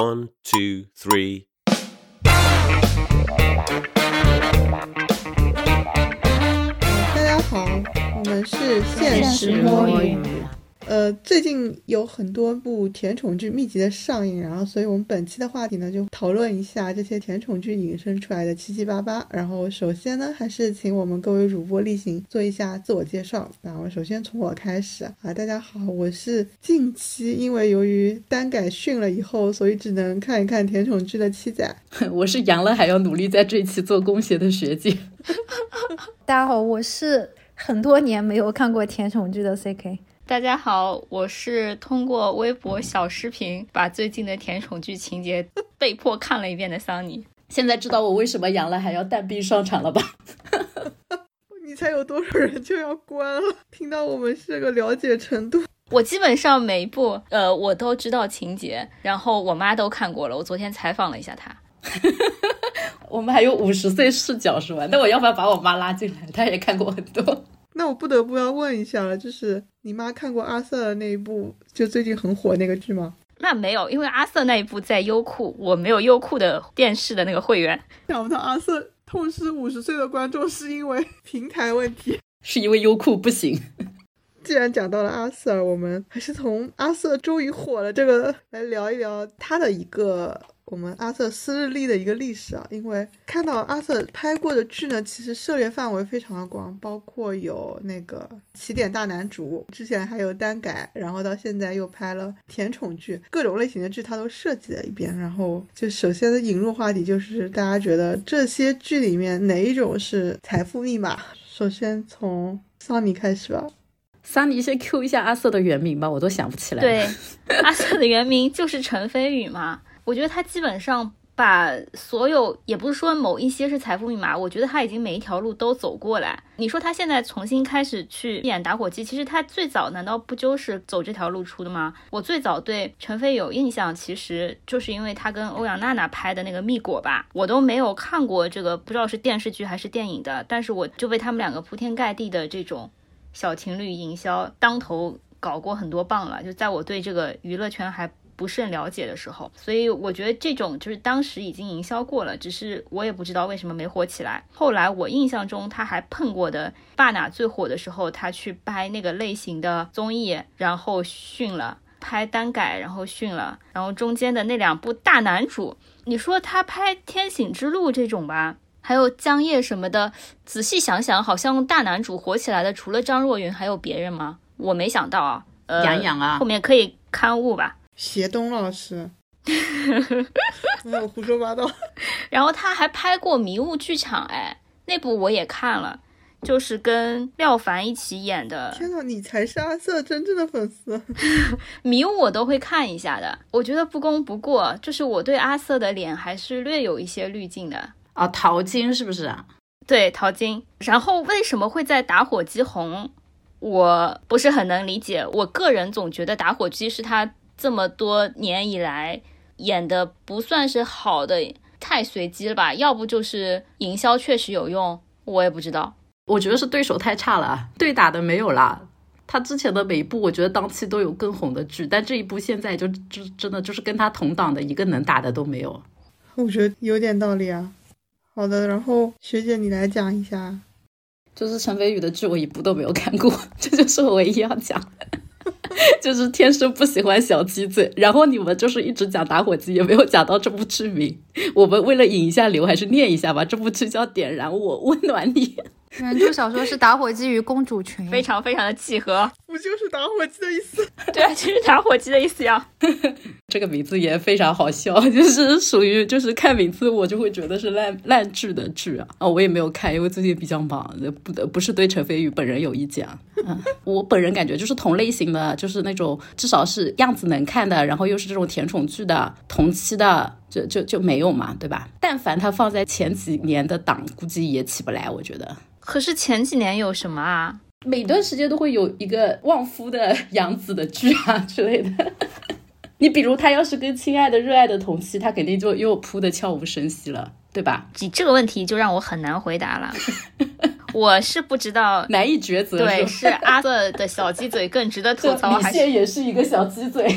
One, two, three. 大家好，我们是现实摸鱼。呃，最近有很多部甜宠剧密集的上映，然后所以我们本期的话题呢，就讨论一下这些甜宠剧引申出来的七七八八。然后首先呢，还是请我们各位主播例行做一下自我介绍。然后首先从我开始啊，大家好，我是近期因为由于单改训了以后，所以只能看一看甜宠剧的七仔。我是阳了还要努力在这一期做贡献的学姐。大家好，我是很多年没有看过甜宠剧的 CK。大家好，我是通过微博小视频把最近的甜宠剧情节 被迫看了一遍的桑尼。现在知道我为什么阳了还要带病上场了吧？你猜有多少人就要关了？听到我们这个了解程度，我基本上每一部呃我都知道情节，然后我妈都看过了。我昨天采访了一下她。我们还有五十岁视角是吧？那我要不要把我妈拉进来？她也看过很多。那我不得不要问一下了，就是你妈看过阿瑟的那一部，就最近很火那个剧吗？那没有，因为阿瑟那一部在优酷，我没有优酷的电视的那个会员。想不到阿瑟痛失五十岁的观众是因为平台问题，是因为优酷不行。既然讲到了阿瑟，我们还是从阿瑟终于火了这个来聊一聊他的一个。我们阿瑟私日历的一个历史啊，因为看到阿瑟拍过的剧呢，其实涉猎范围非常的广，包括有那个起点大男主，之前还有单改，然后到现在又拍了甜宠剧，各种类型的剧他都涉及了一遍。然后就首先的引入话题就是大家觉得这些剧里面哪一种是财富密码？首先从桑尼开始吧。桑尼先 Q 一下阿瑟的原名吧，我都想不起来。对，阿瑟的原名就是陈飞宇嘛。我觉得他基本上把所有，也不是说某一些是财富密码，我觉得他已经每一条路都走过来。你说他现在重新开始去演打火机，其实他最早难道不就是走这条路出的吗？我最早对陈飞有印象，其实就是因为他跟欧阳娜娜拍的那个《蜜果》吧，我都没有看过这个，不知道是电视剧还是电影的，但是我就被他们两个铺天盖地的这种小情侣营销当头搞过很多棒了。就在我对这个娱乐圈还。不甚了解的时候，所以我觉得这种就是当时已经营销过了，只是我也不知道为什么没火起来。后来我印象中他还碰过的，爸哪最火的时候，他去拍那个类型的综艺，然后训了，拍单改，然后训了，然后中间的那两部大男主，你说他拍《天醒之路》这种吧，还有江夜什么的，仔细想想，好像大男主火起来的除了张若昀，还有别人吗？我没想到啊，呃，杨洋啊，后面可以刊物吧。谢东老师，没有胡说八道。然后他还拍过《迷雾剧场》，哎，那部我也看了，就是跟廖凡一起演的。天呐，你才是阿瑟真正的粉丝！迷雾我都会看一下的。我觉得不攻不过，就是我对阿瑟的脸还是略有一些滤镜的。啊，淘金是不是啊？对，淘金。然后为什么会在打火机红？我不是很能理解。我个人总觉得打火机是他。这么多年以来演的不算是好的，太随机了吧？要不就是营销确实有用，我也不知道。我觉得是对手太差了，对打的没有啦。他之前的每一部，我觉得当期都有更红的剧，但这一部现在就真真的就是跟他同档的一个能打的都没有。我觉得有点道理啊。好的，然后学姐你来讲一下，就是陈飞宇的剧我一部都没有看过，这就是我唯一要讲的。就是天生不喜欢小鸡嘴，然后你们就是一直讲打火机，也没有讲到这部剧名。我们为了引一下流，还是念一下吧。这部剧叫《点燃我，温暖你》。原著小说是《打火机与公主裙》，非常非常的契合，不就是打火机的意思？对啊，就是打火机的意思呀。这个名字也非常好笑，就是属于就是看名字我就会觉得是烂烂剧的剧啊。哦，我也没有看，因为最近比较忙，不得不是对陈飞宇本人有意见啊。我本人感觉就是同类型的，就是那种至少是样子能看的，然后又是这种甜宠剧的同期的，就就就没有嘛，对吧？但凡他放在前几年的档，估计也起不来，我觉得。可是前几年有什么啊？每段时间都会有一个旺夫的养子的剧啊之类的。你比如他要是跟亲爱的热爱的同期，他肯定就又扑的悄无声息了，对吧？你这个问题就让我很难回答了。我是不知道，难以抉择。对，是阿瑟的小鸡嘴更值得吐槽，还是也是一个小鸡嘴？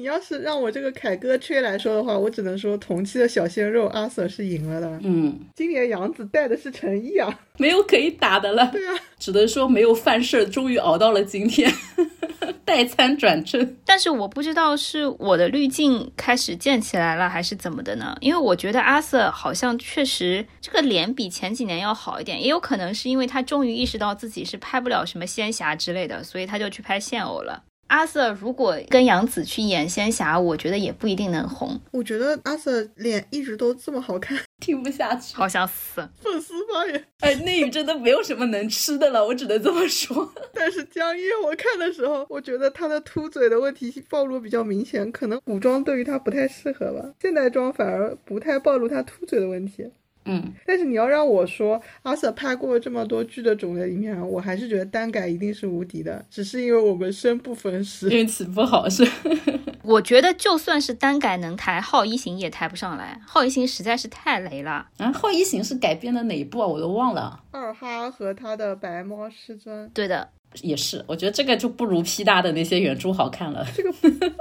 你要是让我这个凯歌吹来说的话，我只能说同期的小鲜肉阿 Sir 是赢了的。嗯，今年杨紫带的是诚意啊，没有可以打的了。对啊，只能说没有犯事儿，终于熬到了今天，代餐转正。但是我不知道是我的滤镜开始建起来了，还是怎么的呢？因为我觉得阿瑟好像确实这个脸比前几年要好一点，也有可能是因为他终于意识到自己是拍不了什么仙侠之类的，所以他就去拍现偶了。阿瑟如果跟杨紫去演仙侠，我觉得也不一定能红。我觉得阿 Sir 脸一直都这么好看，听不下去，好想死！粉丝发言。哎，内娱真的没有什么能吃的了，我只能这么说。但是江一我看的时候，我觉得他的凸嘴的问题暴露比较明显，可能古装对于他不太适合吧，现代装反而不太暴露他凸嘴的问题。嗯，但是你要让我说阿 Sir 拍过这么多剧的种类里面，我还是觉得单改一定是无敌的，只是因为我们生不逢时。运气不好是。我觉得就算是单改能抬，浩一行也抬不上来。浩一行实在是太雷了。啊，浩一行是改编的哪一部啊？我都忘了。二哈和他的白猫师尊，对的，也是，我觉得这个就不如 P 大的那些原著好看了。这个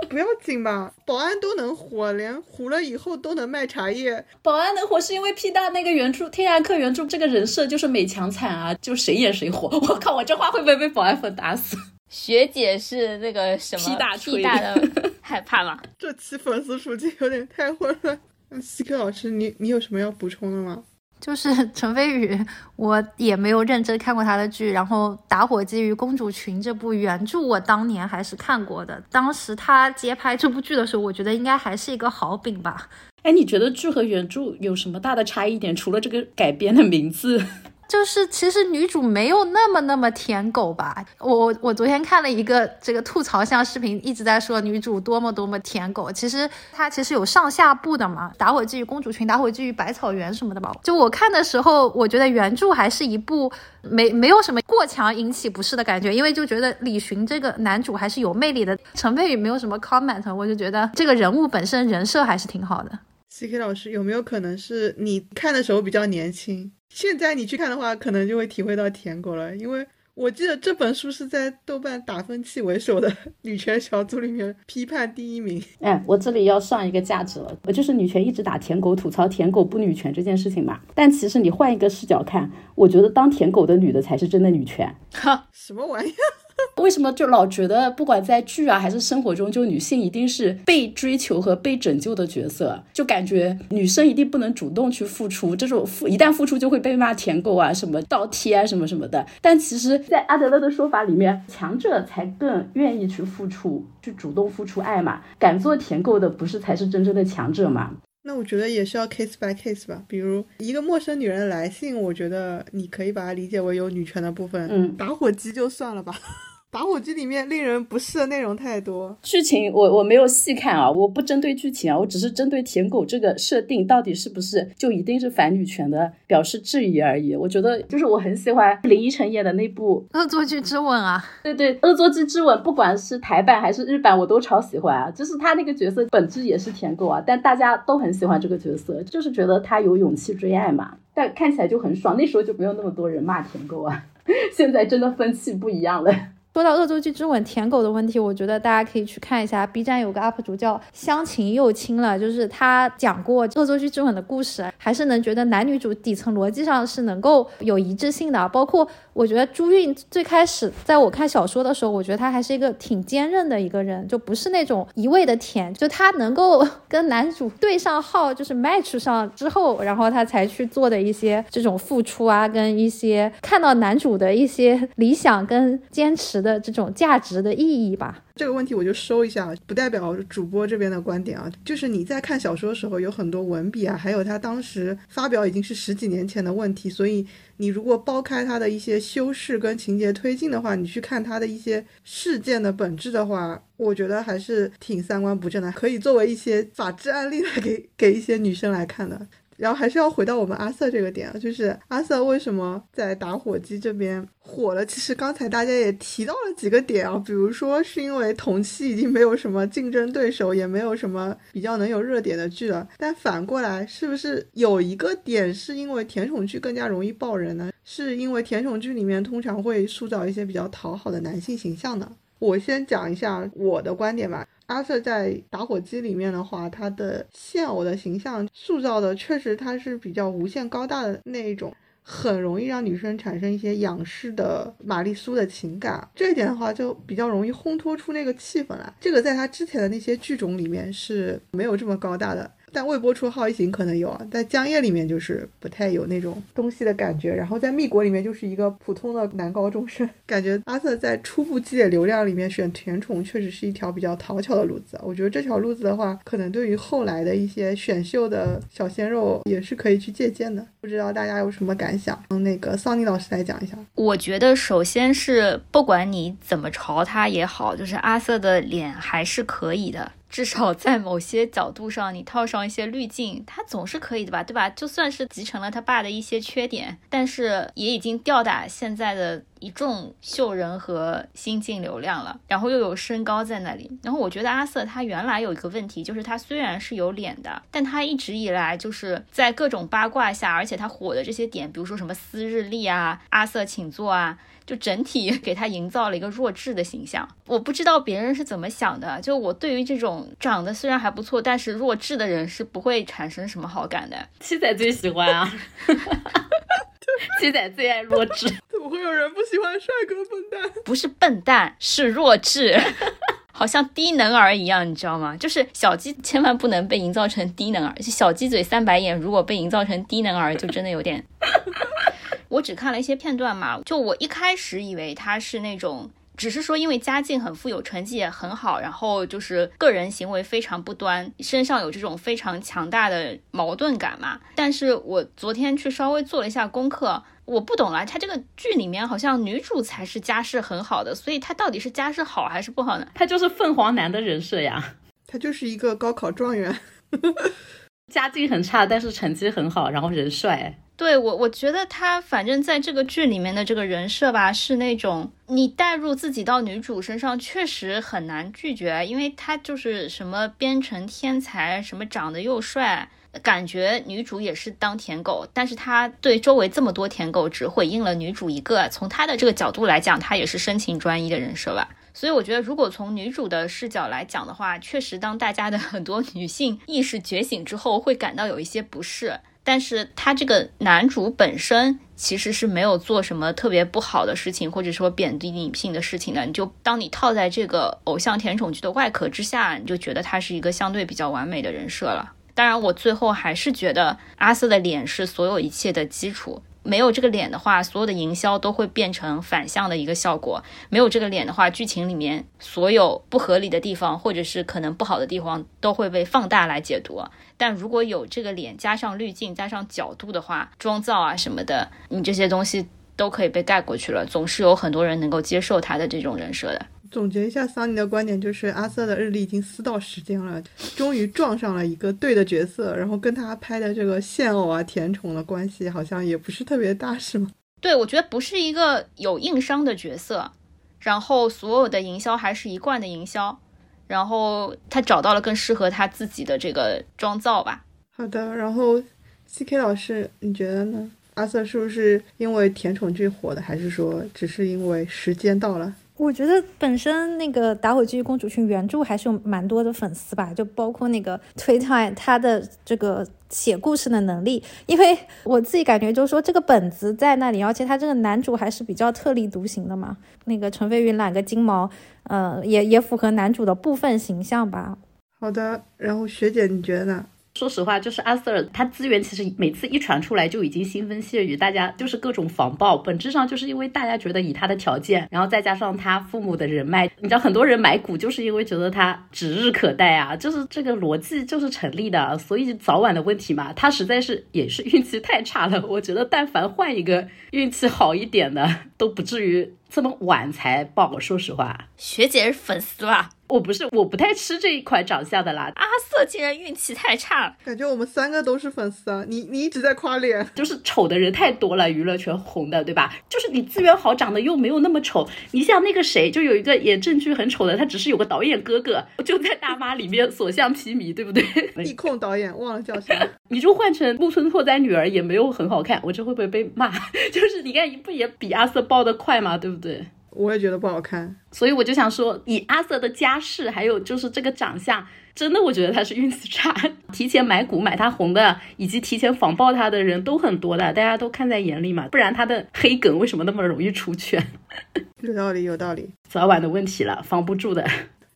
不要紧吧？保安都能火，连糊了以后都能卖茶叶。保安能火是因为 P 大那个原著《天涯客》原著这个人设就是美强惨啊，就谁演谁火。我靠，我这话会不会被保安粉打死？学姐是那个什么 P 大吹 P 大的害怕吗？这期粉丝处境有点太混乱。那西克老师，你你有什么要补充的吗？就是 陈飞宇，我也没有认真看过他的剧。然后《打火机与公主裙》这部原著，我当年还是看过的。当时他接拍这部剧的时候，我觉得应该还是一个好饼吧。哎，你觉得剧和原著有什么大的差异点？除了这个改编的名字？就是其实女主没有那么那么舔狗吧？我我昨天看了一个这个吐槽向视频，一直在说女主多么多么舔狗。其实她其实有上下部的嘛，《打火机与公主裙》《打火机与百草园》什么的吧。就我看的时候，我觉得原著还是一部没没有什么过强引起不适的感觉，因为就觉得李寻这个男主还是有魅力的。陈飞宇没有什么 comment，我就觉得这个人物本身人设还是挺好的。C K 老师有没有可能是你看的时候比较年轻？现在你去看的话，可能就会体会到舔狗了，因为我记得这本书是在豆瓣打分器为首的女权小组里面批判第一名。哎，我这里要上一个价值了，我就是女权一直打舔狗，吐槽舔狗不女权这件事情嘛。但其实你换一个视角看，我觉得当舔狗的女的才是真的女权。哈，什么玩意儿？为什么就老觉得不管在剧啊还是生活中，就女性一定是被追求和被拯救的角色？就感觉女生一定不能主动去付出，这种付一旦付出就会被骂舔狗啊、什么倒贴啊、什么什么的。但其实，在阿德勒的说法里面，强者才更愿意去付出，去主动付出爱嘛。敢做舔狗的不是才是真正的强者嘛？那我觉得也是要 case by case 吧。比如一个陌生女人的来信，我觉得你可以把它理解为有女权的部分。嗯打火机就算了吧。打火机里面令人不适的内容太多，剧情我我没有细看啊，我不针对剧情啊，我只是针对舔狗这个设定到底是不是就一定是反女权的，表示质疑而已。我觉得就是我很喜欢林依晨演的那部，《恶作剧之吻》啊，对对，《恶作剧之吻》，不管是台版还是日版，我都超喜欢啊。就是他那个角色本质也是舔狗啊，但大家都很喜欢这个角色，就是觉得他有勇气追爱嘛，但看起来就很爽。那时候就没有那么多人骂舔狗啊，现在真的风气不一样了。说到《恶作剧之吻》舔狗的问题，我觉得大家可以去看一下 B 站有个 UP 主叫香情又亲了，就是他讲过《恶作剧之吻》的故事，还是能觉得男女主底层逻辑上是能够有一致性的。包括我觉得朱韵最开始在我看小说的时候，我觉得她还是一个挺坚韧的一个人，就不是那种一味的舔，就她能够 跟男主对上号，就是 match 上之后，然后她才去做的一些这种付出啊，跟一些看到男主的一些理想跟坚持的这种价值的意义吧。这个问题我就收一下，不代表主播这边的观点啊。就是你在看小说的时候，有很多文笔啊，还有他当时发表已经是十几年前的问题，所以你如果剥开他的一些修饰跟情节推进的话，你去看他的一些事件的本质的话，我觉得还是挺三观不正的，可以作为一些法治案例来给给一些女生来看的。然后还是要回到我们阿瑟这个点啊，就是阿瑟为什么在打火机这边火了？其实刚才大家也提到了几个点啊，比如说是因为同期已经没有什么竞争对手，也没有什么比较能有热点的剧了。但反过来，是不是有一个点是因为甜宠剧更加容易爆人呢？是因为甜宠剧里面通常会塑造一些比较讨好的男性形象呢？我先讲一下我的观点吧。阿瑟在打火机里面的话，他的现偶的形象塑造的确实他是比较无限高大的那一种，很容易让女生产生一些仰视的玛丽苏的情感。这一点的话，就比较容易烘托出那个气氛来。这个在他之前的那些剧种里面是没有这么高大的。但未播出《好一行》可能有啊，在《江夜》里面就是不太有那种东西的感觉，然后在《密国》里面就是一个普通的男高中生，感觉阿瑟在初步积累流量里面选甜宠确实是一条比较讨巧的路子。我觉得这条路子的话，可能对于后来的一些选秀的小鲜肉也是可以去借鉴的。不知道大家有什么感想？嗯，那个桑尼老师来讲一下。我觉得首先是不管你怎么嘲他也好，就是阿瑟的脸还是可以的。至少在某些角度上，你套上一些滤镜，他总是可以的吧，对吧？就算是集成了他爸的一些缺点，但是也已经吊打现在的一众秀人和新晋流量了。然后又有身高在那里。然后我觉得阿瑟他原来有一个问题，就是他虽然是有脸的，但他一直以来就是在各种八卦下，而且他火的这些点，比如说什么私日历啊、阿瑟请坐啊。就整体给他营造了一个弱智的形象，我不知道别人是怎么想的。就我对于这种长得虽然还不错，但是弱智的人是不会产生什么好感的。七仔最喜欢啊，七仔最爱弱智。怎么会有人不喜欢帅哥笨蛋？不是笨蛋，是弱智，好像低能儿一样，你知道吗？就是小鸡千万不能被营造成低能儿，小鸡嘴三白眼，如果被营造成低能儿，就真的有点。我只看了一些片段嘛，就我一开始以为他是那种，只是说因为家境很富有，成绩也很好，然后就是个人行为非常不端，身上有这种非常强大的矛盾感嘛。但是我昨天去稍微做了一下功课，我不懂了，他这个剧里面好像女主才是家世很好的，所以他到底是家世好还是不好呢？他就是凤凰男的人设呀，他就是一个高考状元，家境很差，但是成绩很好，然后人帅。对我，我觉得他反正在这个剧里面的这个人设吧，是那种你带入自己到女主身上，确实很难拒绝，因为他就是什么编程天才，什么长得又帅，感觉女主也是当舔狗，但是他对周围这么多舔狗只回应了女主一个，从他的这个角度来讲，他也是深情专一的人设吧。所以我觉得，如果从女主的视角来讲的话，确实当大家的 很多女性意识觉醒之后，会感到有一些不适。但是他这个男主本身其实是没有做什么特别不好的事情，或者说贬低女性的事情的。你就当你套在这个偶像甜宠剧的外壳之下，你就觉得他是一个相对比较完美的人设了。当然，我最后还是觉得阿瑟的脸是所有一切的基础。没有这个脸的话，所有的营销都会变成反向的一个效果。没有这个脸的话，剧情里面所有不合理的地方，或者是可能不好的地方，都会被放大来解读。但如果有这个脸，加上滤镜，加上角度的话，妆造啊什么的，你这些东西都可以被盖过去了。总是有很多人能够接受他的这种人设的。总结一下桑尼的观点，就是阿瑟的日历已经撕到时间了，终于撞上了一个对的角色，然后跟他拍的这个现偶啊甜宠的关系好像也不是特别大，是吗？对，我觉得不是一个有硬伤的角色，然后所有的营销还是一贯的营销，然后他找到了更适合他自己的这个妆造吧。好的，然后 C K 老师，你觉得呢？阿瑟是不是因为甜宠剧火的，还是说只是因为时间到了？我觉得本身那个《打火机公主裙》原著还是有蛮多的粉丝吧，就包括那个推特他的这个写故事的能力，因为我自己感觉就是说这个本子在那里，而且他这个男主还是比较特立独行的嘛。那个陈飞宇染个金毛，呃，也也符合男主的部分形象吧。好的，然后学姐你觉得呢？说实话，就是阿 Sir，，他资源其实每次一传出来就已经腥风血雨，大家就是各种防爆。本质上就是因为大家觉得以他的条件，然后再加上他父母的人脉，你知道很多人买股就是因为觉得他指日可待啊，就是这个逻辑就是成立的。所以早晚的问题嘛，他实在是也是运气太差了。我觉得但凡换一个运气好一点的，都不至于这么晚才爆。说实话，学姐是粉丝吧？我不是，我不太吃这一款长相的啦。阿瑟竟然运气太差了，感觉我们三个都是粉丝啊！你你一直在夸脸，就是丑的人太多了，娱乐圈红的，对吧？就是你资源好，长得又没有那么丑。你像那个谁，就有一个演正剧很丑的，他只是有个导演哥哥，就在大妈里面所向披靡，对不对？地控导演忘了叫啥，你就换成木村拓哉女儿也没有很好看，我这会不会被骂？就是你看，不也比阿瑟爆的快吗？对不对？我也觉得不好看。所以我就想说，以阿瑟的家世，还有就是这个长相，真的我觉得他是运气差。提前买股买他红的，以及提前防爆他的人都很多的，大家都看在眼里嘛。不然他的黑梗为什么那么容易出圈？有道理，有道理。早晚的问题了，防不住的。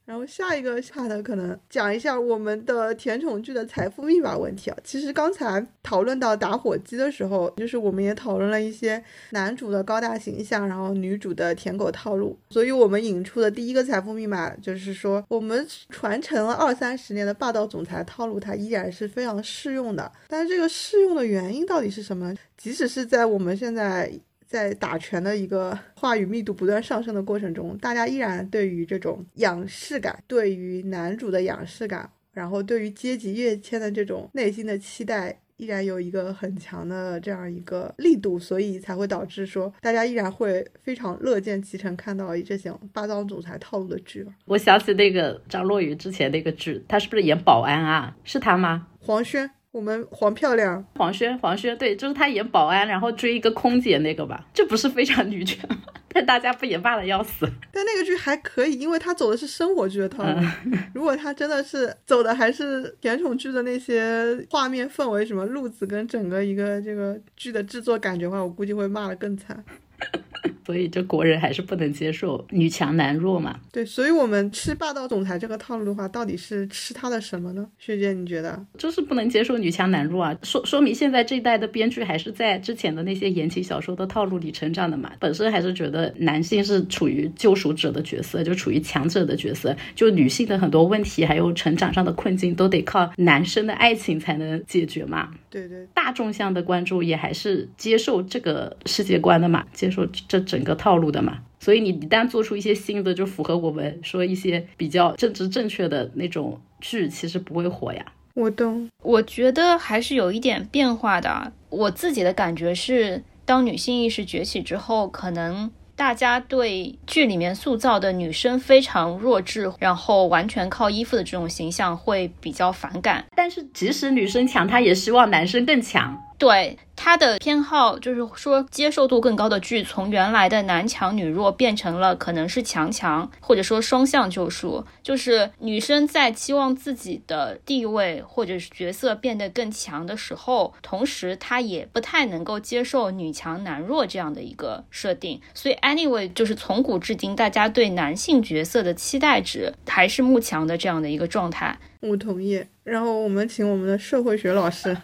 然后下一个 part 可能讲一下我们的甜宠剧的财富密码问题啊。其实刚才讨论到打火机的时候，就是我们也讨论了一些男主的高大形象，然后女主的舔狗套路。所以我们引出的第一个财富密码就是说，我们传承了二三十年的霸道总裁套路，它依然是非常适用的。但是这个适用的原因到底是什么？即使是在我们现在。在打拳的一个 话语密度不断上升的过程中，大家依然对于这种仰视感，对于男主的仰视感，然后对于阶级跃迁的这种内心的期待，依然有一个很强的这样一个力度，所以才会导致说，大家依然会非常乐见其成看到这些霸道总裁套路的剧。我想起那个张若昀之前那个剧，他是不是演保安啊？是他吗？黄轩。我们黄漂亮，黄轩，黄轩，对，就是他演保安，然后追一个空姐那个吧，这不是非常女权吗？但大家不也骂的要死。但那个剧还可以，因为他走的是生活剧的套路。如果他真的是走的还是甜宠剧的那些画面氛围，什么路子跟整个一个这个剧的制作感觉的话，我估计会骂的更惨。所以，这国人还是不能接受女强男弱嘛？对，所以我们吃霸道总裁这个套路的话，到底是吃他的什么呢？学姐，你觉得？就是不能接受女强男弱啊！说说明现在这一代的编剧还是在之前的那些言情小说的套路里成长的嘛？本身还是觉得男性是处于救赎者的角色，就处于强者的角色，就女性的很多问题还有成长上的困境，都得靠男生的爱情才能解决嘛？对对，大众向的关注也还是接受这个世界观的嘛？接受这整个套路的嘛，所以你一旦做出一些新的，就符合我们说一些比较政治正确的那种剧，其实不会火呀。我懂，我觉得还是有一点变化的。我自己的感觉是，当女性意识崛起之后，可能大家对剧里面塑造的女生非常弱智，然后完全靠衣服的这种形象会比较反感。但是即使女生强，她也希望男生更强。对他的偏好，就是说接受度更高的剧，从原来的男强女弱变成了可能是强强，或者说双向救赎。就是女生在期望自己的地位或者是角色变得更强的时候，同时她也不太能够接受女强男弱这样的一个设定。所以，anyway，就是从古至今，大家对男性角色的期待值还是慕强的这样的一个状态。我同意。然后我们请我们的社会学老师。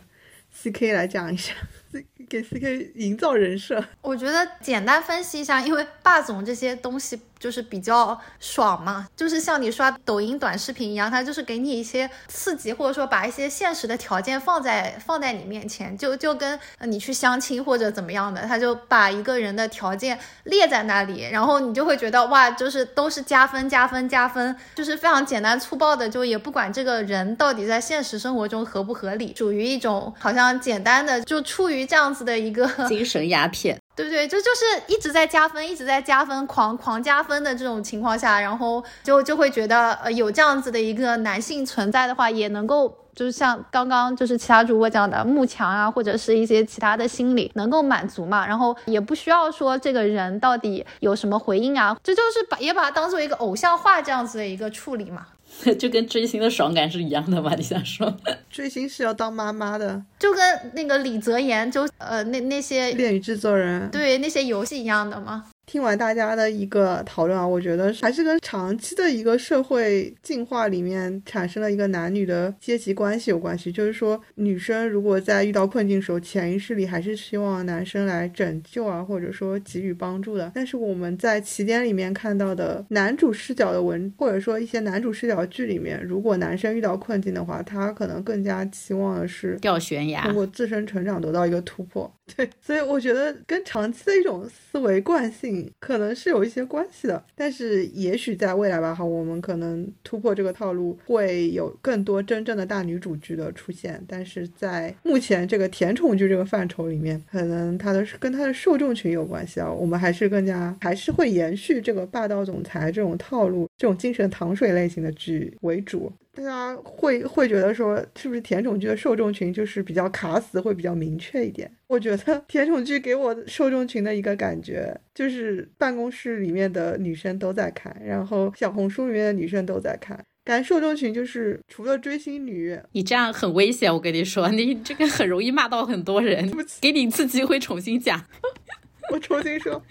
C K 来讲一下，给 C K 营造人设。我觉得简单分析一下，因为霸总这些东西。就是比较爽嘛，就是像你刷抖音短视频一样，它就是给你一些刺激，或者说把一些现实的条件放在放在你面前，就就跟你去相亲或者怎么样的，他就把一个人的条件列在那里，然后你就会觉得哇，就是都是加分加分加分，就是非常简单粗暴的，就也不管这个人到底在现实生活中合不合理，属于一种好像简单的就出于这样子的一个精神鸦片。对不对，这就是一直在加分，一直在加分，狂狂加分的这种情况下，然后就就会觉得，呃，有这样子的一个男性存在的话，也能够就是像刚刚就是其他主播讲的慕强啊，或者是一些其他的心理能够满足嘛，然后也不需要说这个人到底有什么回应啊，这就是把也把它当做一个偶像化这样子的一个处理嘛。就跟追星的爽感是一样的吗？你想说，追星是要当妈妈的，就跟那个李泽言，就呃那那些恋与制作人，对那些游戏一样的吗？听完大家的一个讨论啊，我觉得还是跟长期的一个社会进化里面产生了一个男女的阶级关系有关系。就是说，女生如果在遇到困境的时候，潜意识里还是希望男生来拯救啊，或者说给予帮助的。但是我们在起点里面看到的男主视角的文，或者说一些男主视角剧里面，如果男生遇到困境的话，他可能更加期望的是 掉悬崖，通过自身成长得到一个突破。对，所以我觉得跟长期的一种思维惯性可能是有一些关系的。但是也许在未来吧，哈，我们可能突破这个套路，会有更多真正的大女主剧的出现。但是在目前这个甜宠剧这个范畴里面，可能它的跟它的受众群有关系啊。我们还是更加还是会延续这个霸道总裁这种套路，这种精神糖水类型的剧为主。大家会会觉得说，是不是甜宠剧的受众群就是比较卡死，会比较明确一点？我觉得甜宠剧给我受众群的一个感觉，就是办公室里面的女生都在看，然后小红书里面的女生都在看。感觉受众群就是除了追星女，你这样很危险，我跟你说，你这个很容易骂到很多人。给你一次机会重新讲，我重新说，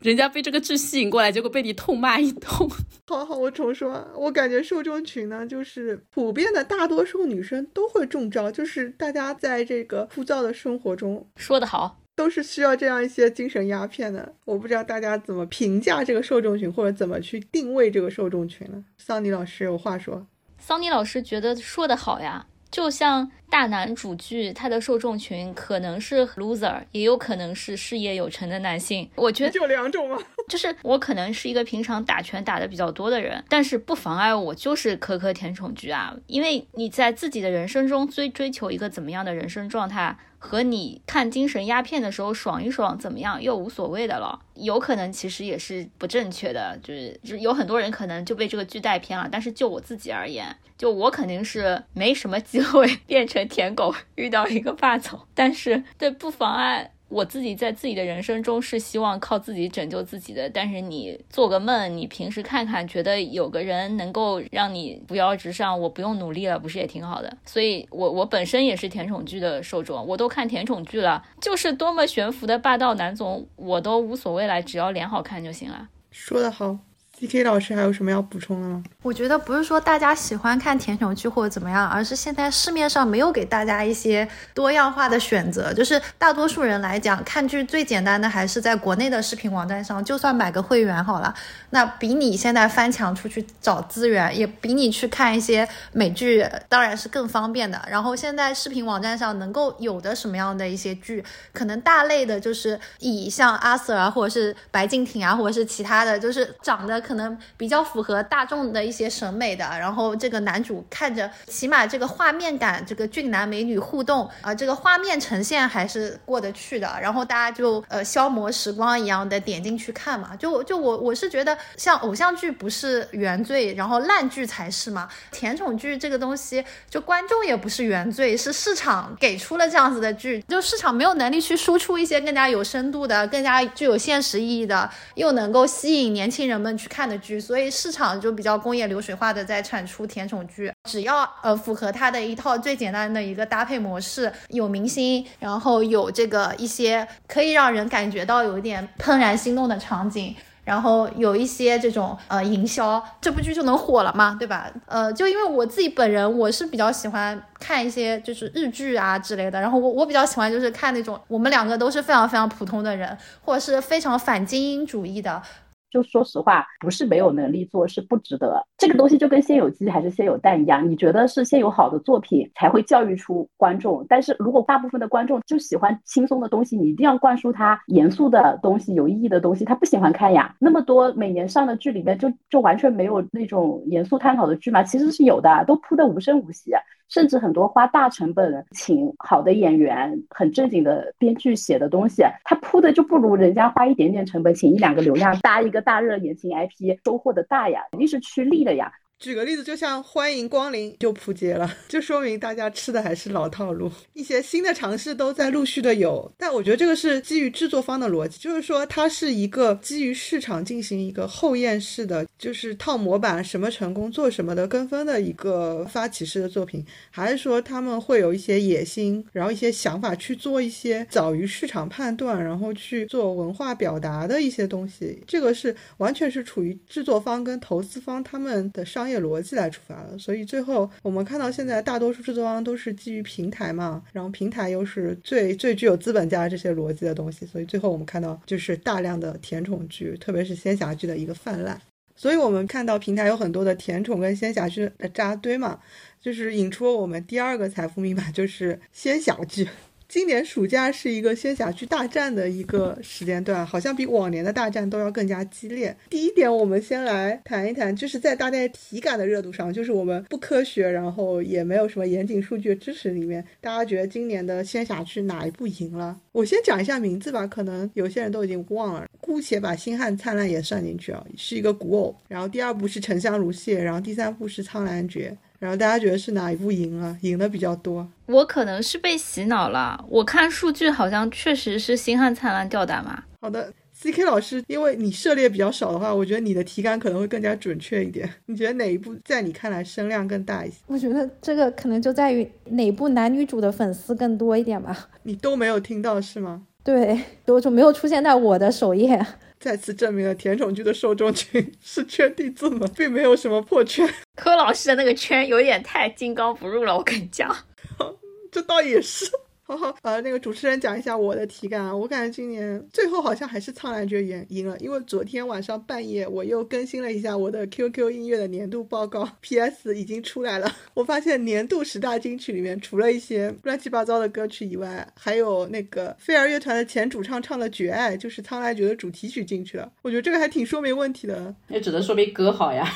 人家被这个剧吸引过来，结果被你痛骂一通。好好，我重说，我感觉受众群呢，就是普遍的大多数女生都会中招，就是大家在这个枯燥的生活中，说得好。都是需要这样一些精神鸦片的。我不知道大家怎么评价这个受众群，或者怎么去定位这个受众群呢？桑尼老师有话说。桑尼老师觉得说得好呀，就像大男主剧，它的受众群可能是 loser，也有可能是事业有成的男性。我觉得就两种啊？就是我可能是一个平常打拳打的比较多的人，但是不妨碍我就是磕磕甜宠剧啊。因为你在自己的人生中追追求一个怎么样的人生状态。和你看精神鸦片的时候爽一爽怎么样又无所谓的了，有可能其实也是不正确的，就是就有很多人可能就被这个剧带偏了。但是就我自己而言，就我肯定是没什么机会变成舔狗遇到一个霸总，但是对不妨碍。我自己在自己的人生中是希望靠自己拯救自己的，但是你做个梦，你平时看看，觉得有个人能够让你扶摇直上，我不用努力了，不是也挺好的？所以，我我本身也是甜宠剧的受众，我都看甜宠剧了，就是多么悬浮的霸道男总，我都无所谓了，只要脸好看就行了。说的好。D K 老师还有什么要补充的吗？我觉得不是说大家喜欢看甜宠剧或者怎么样，而是现在市面上没有给大家一些多样化的选择。就是大多数人来讲，看剧最简单的还是在国内的视频网站上，就算买个会员好了，那比你现在翻墙出去找资源，也比你去看一些美剧，当然是更方便的。然后现在视频网站上能够有的什么样的一些剧，可能大类的就是以像阿 Sir 啊，或者是白敬亭啊，或者是其他的就是长得。可能比较符合大众的一些审美的，然后这个男主看着起码这个画面感，这个俊男美女互动啊，这个画面呈现还是过得去的，然后大家就呃消磨时光一样的点进去看嘛。就就我我是觉得像偶像剧不是原罪，然后烂剧才是嘛。甜宠剧这个东西，就观众也不是原罪，是市场给出了这样子的剧，就市场没有能力去输出一些更加有深度的、更加具有现实意义的，又能够吸引年轻人们去。看看的剧，所以市场就比较工业流水化的在产出甜宠剧，只要呃符合它的一套最简单的一个搭配模式，有明星，然后有这个一些可以让人感觉到有一点怦然心动的场景，然后有一些这种呃营销，这部剧就能火了嘛，对吧？呃，就因为我自己本人我是比较喜欢看一些就是日剧啊之类的，然后我我比较喜欢就是看那种我们两个都是非常非常普通的人，或者是非常反精英主义的。就说实话，不是没有能力做，是不值得。这个东西就跟先有鸡还是先有蛋一样，你觉得是先有好的作品才会教育出观众。但是如果大部分的观众就喜欢轻松的东西，你一定要灌输他严肃的东西、有意义的东西，他不喜欢看呀。那么多每年上的剧里面，就就完全没有那种严肃探讨的剧吗？其实是有的，都铺的无声无息。甚至很多花大成本请好的演员、很正经的编剧写的东西，他铺的就不如人家花一点点成本请一两个流量搭一个大热年轻 IP 收获的大呀，肯定是趋利的呀。举个例子，就像欢迎光临就扑街了，就说明大家吃的还是老套路，一些新的尝试都在陆续的有。但我觉得这个是基于制作方的逻辑，就是说它是一个基于市场进行一个后验式的，就是套模板，什么成功做什么的跟风的一个发起式的作品，还是说他们会有一些野心，然后一些想法去做一些早于市场判断，然后去做文化表达的一些东西？这个是完全是处于制作方跟投资方他们的商。商业逻辑来出发的，所以最后我们看到现在大多数制作方都是基于平台嘛，然后平台又是最最具有资本家这些逻辑的东西，所以最后我们看到就是大量的甜宠剧，特别是仙侠剧的一个泛滥。所以我们看到平台有很多的甜宠跟仙侠剧的扎堆嘛，就是引出了我们第二个财富密码，就是仙侠剧。今年暑假是一个仙侠剧大战的一个时间段，好像比往年的大战都要更加激烈。第一点，我们先来谈一谈，就是在大家体感的热度上，就是我们不科学，然后也没有什么严谨数据支持里面，大家觉得今年的仙侠剧哪一部赢了？我先讲一下名字吧，可能有些人都已经忘了，姑且把《星汉灿烂》也算进去啊，是一个古偶。然后第二部是《沉香如屑》，然后第三部是《苍兰诀》。然后大家觉得是哪一部赢了，赢的比较多？我可能是被洗脑了，我看数据好像确实是《星汉灿烂》吊打嘛。好的，C.K 老师，因为你涉猎比较少的话，我觉得你的题感可能会更加准确一点。你觉得哪一部在你看来声量更大一些？我觉得这个可能就在于哪部男女主的粉丝更多一点吧。你都没有听到是吗？对，都就没有出现在我的首页。再次证明了甜宠剧的受众群是圈地自萌，并没有什么破圈。柯老师的那个圈有点太金刚不入了，我跟你讲。这倒也是。好好，呃，那个主持人讲一下我的体感啊，我感觉今年最后好像还是苍兰诀赢赢了，因为昨天晚上半夜我又更新了一下我的 QQ 音乐的年度报告，PS 已经出来了。我发现年度十大金曲里面，除了一些乱七八糟的歌曲以外，还有那个飞儿乐团的前主唱唱的《绝爱》，就是苍兰诀的主题曲进去了。我觉得这个还挺说明问题的，也只能说明歌好呀。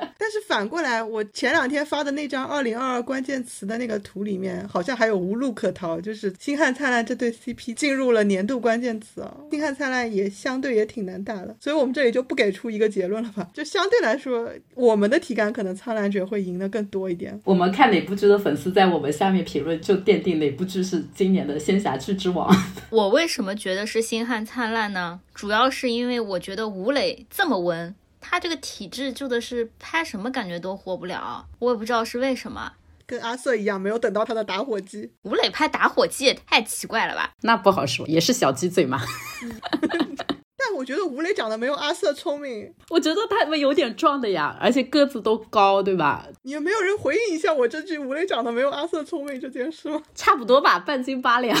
但是反过来，我前两天发的那张二零二二关键词的那个图里面，好像还有无路可逃，就是星汉灿烂这对 CP 进入了年度关键词啊。星汉灿烂也相对也挺难打的，所以我们这里就不给出一个结论了吧。就相对来说，我们的体感可能苍兰诀会赢得更多一点。我们看哪部剧的粉丝在我们下面评论，就奠定哪部剧是今年的仙侠剧之王。我为什么觉得是星汉灿烂呢？主要是因为我觉得吴磊这么温。他这个体质就的是拍什么感觉都火不了，我也不知道是为什么。跟阿瑟一样，没有等到他的打火机。吴磊拍打火机也太奇怪了吧？那不好说，也是小鸡嘴嘛。但我觉得吴磊长得没有阿瑟聪明。我觉得他们有点壮的呀，而且个子都高，对吧？也没有人回应一下我这句吴磊长得没有阿瑟聪明这件事吗？差不多吧，半斤八两。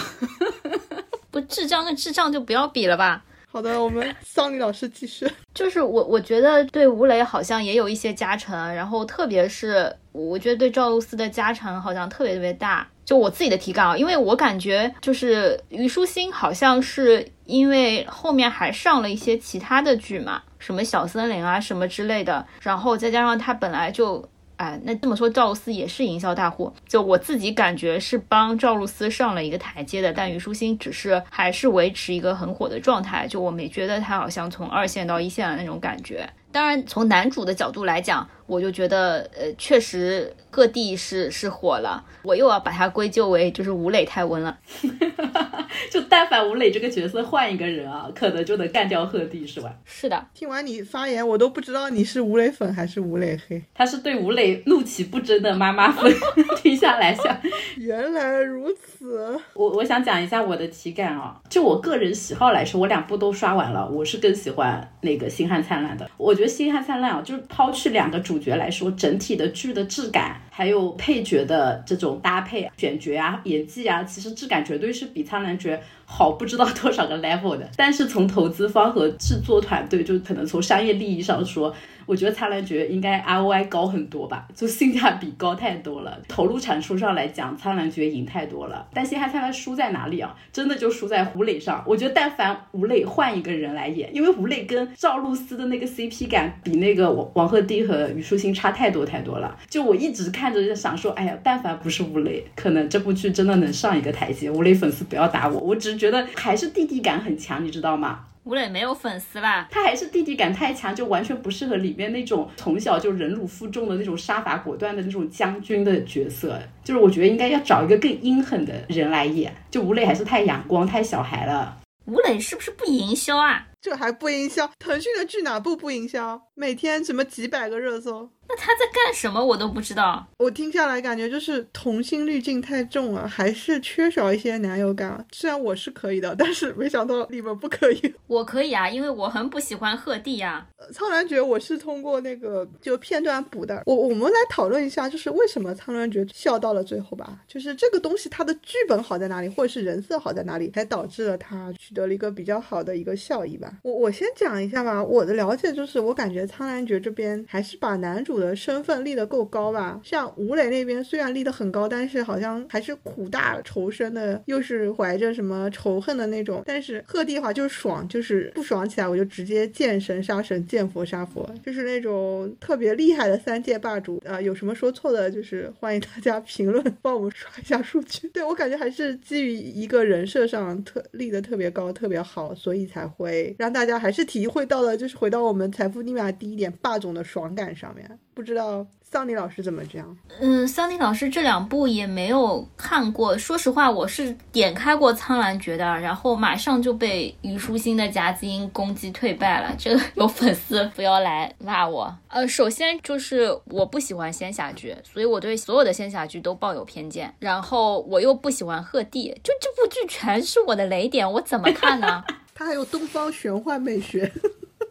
不智障跟智障就不要比了吧。好的，我们 桑尼老师继续。就是我，我觉得对吴磊好像也有一些加成，然后特别是我觉得对赵露思的加成好像特别特别大。就我自己的体感啊，因为我感觉就是虞书欣好像是因为后面还上了一些其他的剧嘛，什么小森林啊什么之类的，然后再加上她本来就。哎，那这么说，赵露思也是营销大户。就我自己感觉是帮赵露思上了一个台阶的，但虞书欣只是还是维持一个很火的状态。就我没觉得她好像从二线到一线的那种感觉。当然，从男主的角度来讲，我就觉得，呃，确实各地是是火了。我又要把它归咎为就是吴磊太温了。就但凡吴磊这个角色换一个人啊，可能就能干掉鹤帝，是吧？是的。听完你发言，我都不知道你是吴磊粉还是吴磊黑。他是对吴磊怒其不争的妈妈粉。听下来想，原来如此。我我想讲一下我的体感啊，就我个人喜好来说，我两部都刷完了，我是更喜欢那个《星汉灿烂》的。我觉得《星汉灿烂》啊，就是抛去两个主主角来说，整体的剧的质感，还有配角的这种搭配、选角啊、演技啊，其实质感绝对是比《苍兰诀》好不知道多少个 level 的。但是从投资方和制作团队，就可能从商业利益上说。我觉得苍兰诀应该 ROI 高很多吧，就性价比高太多了。投入产出上来讲，苍兰诀赢太多了。但星汉灿烂输在哪里啊？真的就输在吴磊上。我觉得但凡吴磊换一个人来演，因为吴磊跟赵露思的那个 CP 感比那个王王鹤棣和虞书欣差太多太多了。就我一直看着就想说，哎呀，但凡不是吴磊，可能这部剧真的能上一个台阶。吴磊粉丝不要打我，我只是觉得还是弟弟感很强，你知道吗？吴磊没有粉丝啦，他还是弟弟感太强，就完全不适合里面那种从小就忍辱负重的那种杀伐果断的那种将军的角色。就是我觉得应该要找一个更阴狠的人来演。就吴磊还是太阳光、太小孩了。吴磊是不是不营销啊？这还不营销？腾讯的剧哪部不营销？每天什么几百个热搜？那他在干什么？我都不知道。我听下来感觉就是童心滤镜太重了，还是缺少一些男友感。虽然我是可以的，但是没想到你们不可以。我可以啊，因为我很不喜欢鹤棣呀。苍兰诀我是通过那个就片段补的。我我们来讨论一下，就是为什么苍兰诀笑到了最后吧？就是这个东西它的剧本好在哪里，或者是人设好在哪里，才导致了它取得了一个比较好的一个效益吧？我我先讲一下吧。我的了解就是，我感觉苍兰诀这边还是把男主的身份立得够高吧。像吴磊那边虽然立得很高，但是好像还是苦大仇深的，又是怀着什么仇恨的那种。但是鹤棣的话就是爽，就是不爽起来我就直接见神杀神。见佛杀佛，就是那种特别厉害的三界霸主啊！有什么说错的，就是欢迎大家评论，帮我们刷一下数据。对我感觉还是基于一个人设上特立的特别高，特别好，所以才会让大家还是体会到了，就是回到我们财富密码第一点霸总的爽感上面。不知道桑尼老师怎么这样？嗯，桑尼老师这两部也没有看过。说实话，我是点开过《苍兰诀》的，然后马上就被虞书欣的夹子音攻击退败了。这个有粉丝不要来骂我。呃，首先就是我不喜欢仙侠剧，所以我对所有的仙侠剧都抱有偏见。然后我又不喜欢鹤棣，就这部剧全是我的雷点，我怎么看呢？它还有东方玄幻美学。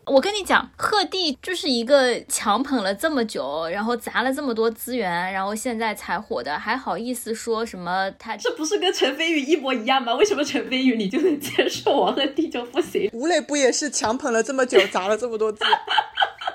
我跟你讲，鹤棣就是一个强捧了这么久，然后砸了这么多资源，然后现在才火的，还好意思说什么他？这不是跟陈飞宇一模一样吗？为什么陈飞宇你就能接受，王鹤棣就不行？吴磊不也是强捧了这么久，砸了这么多资？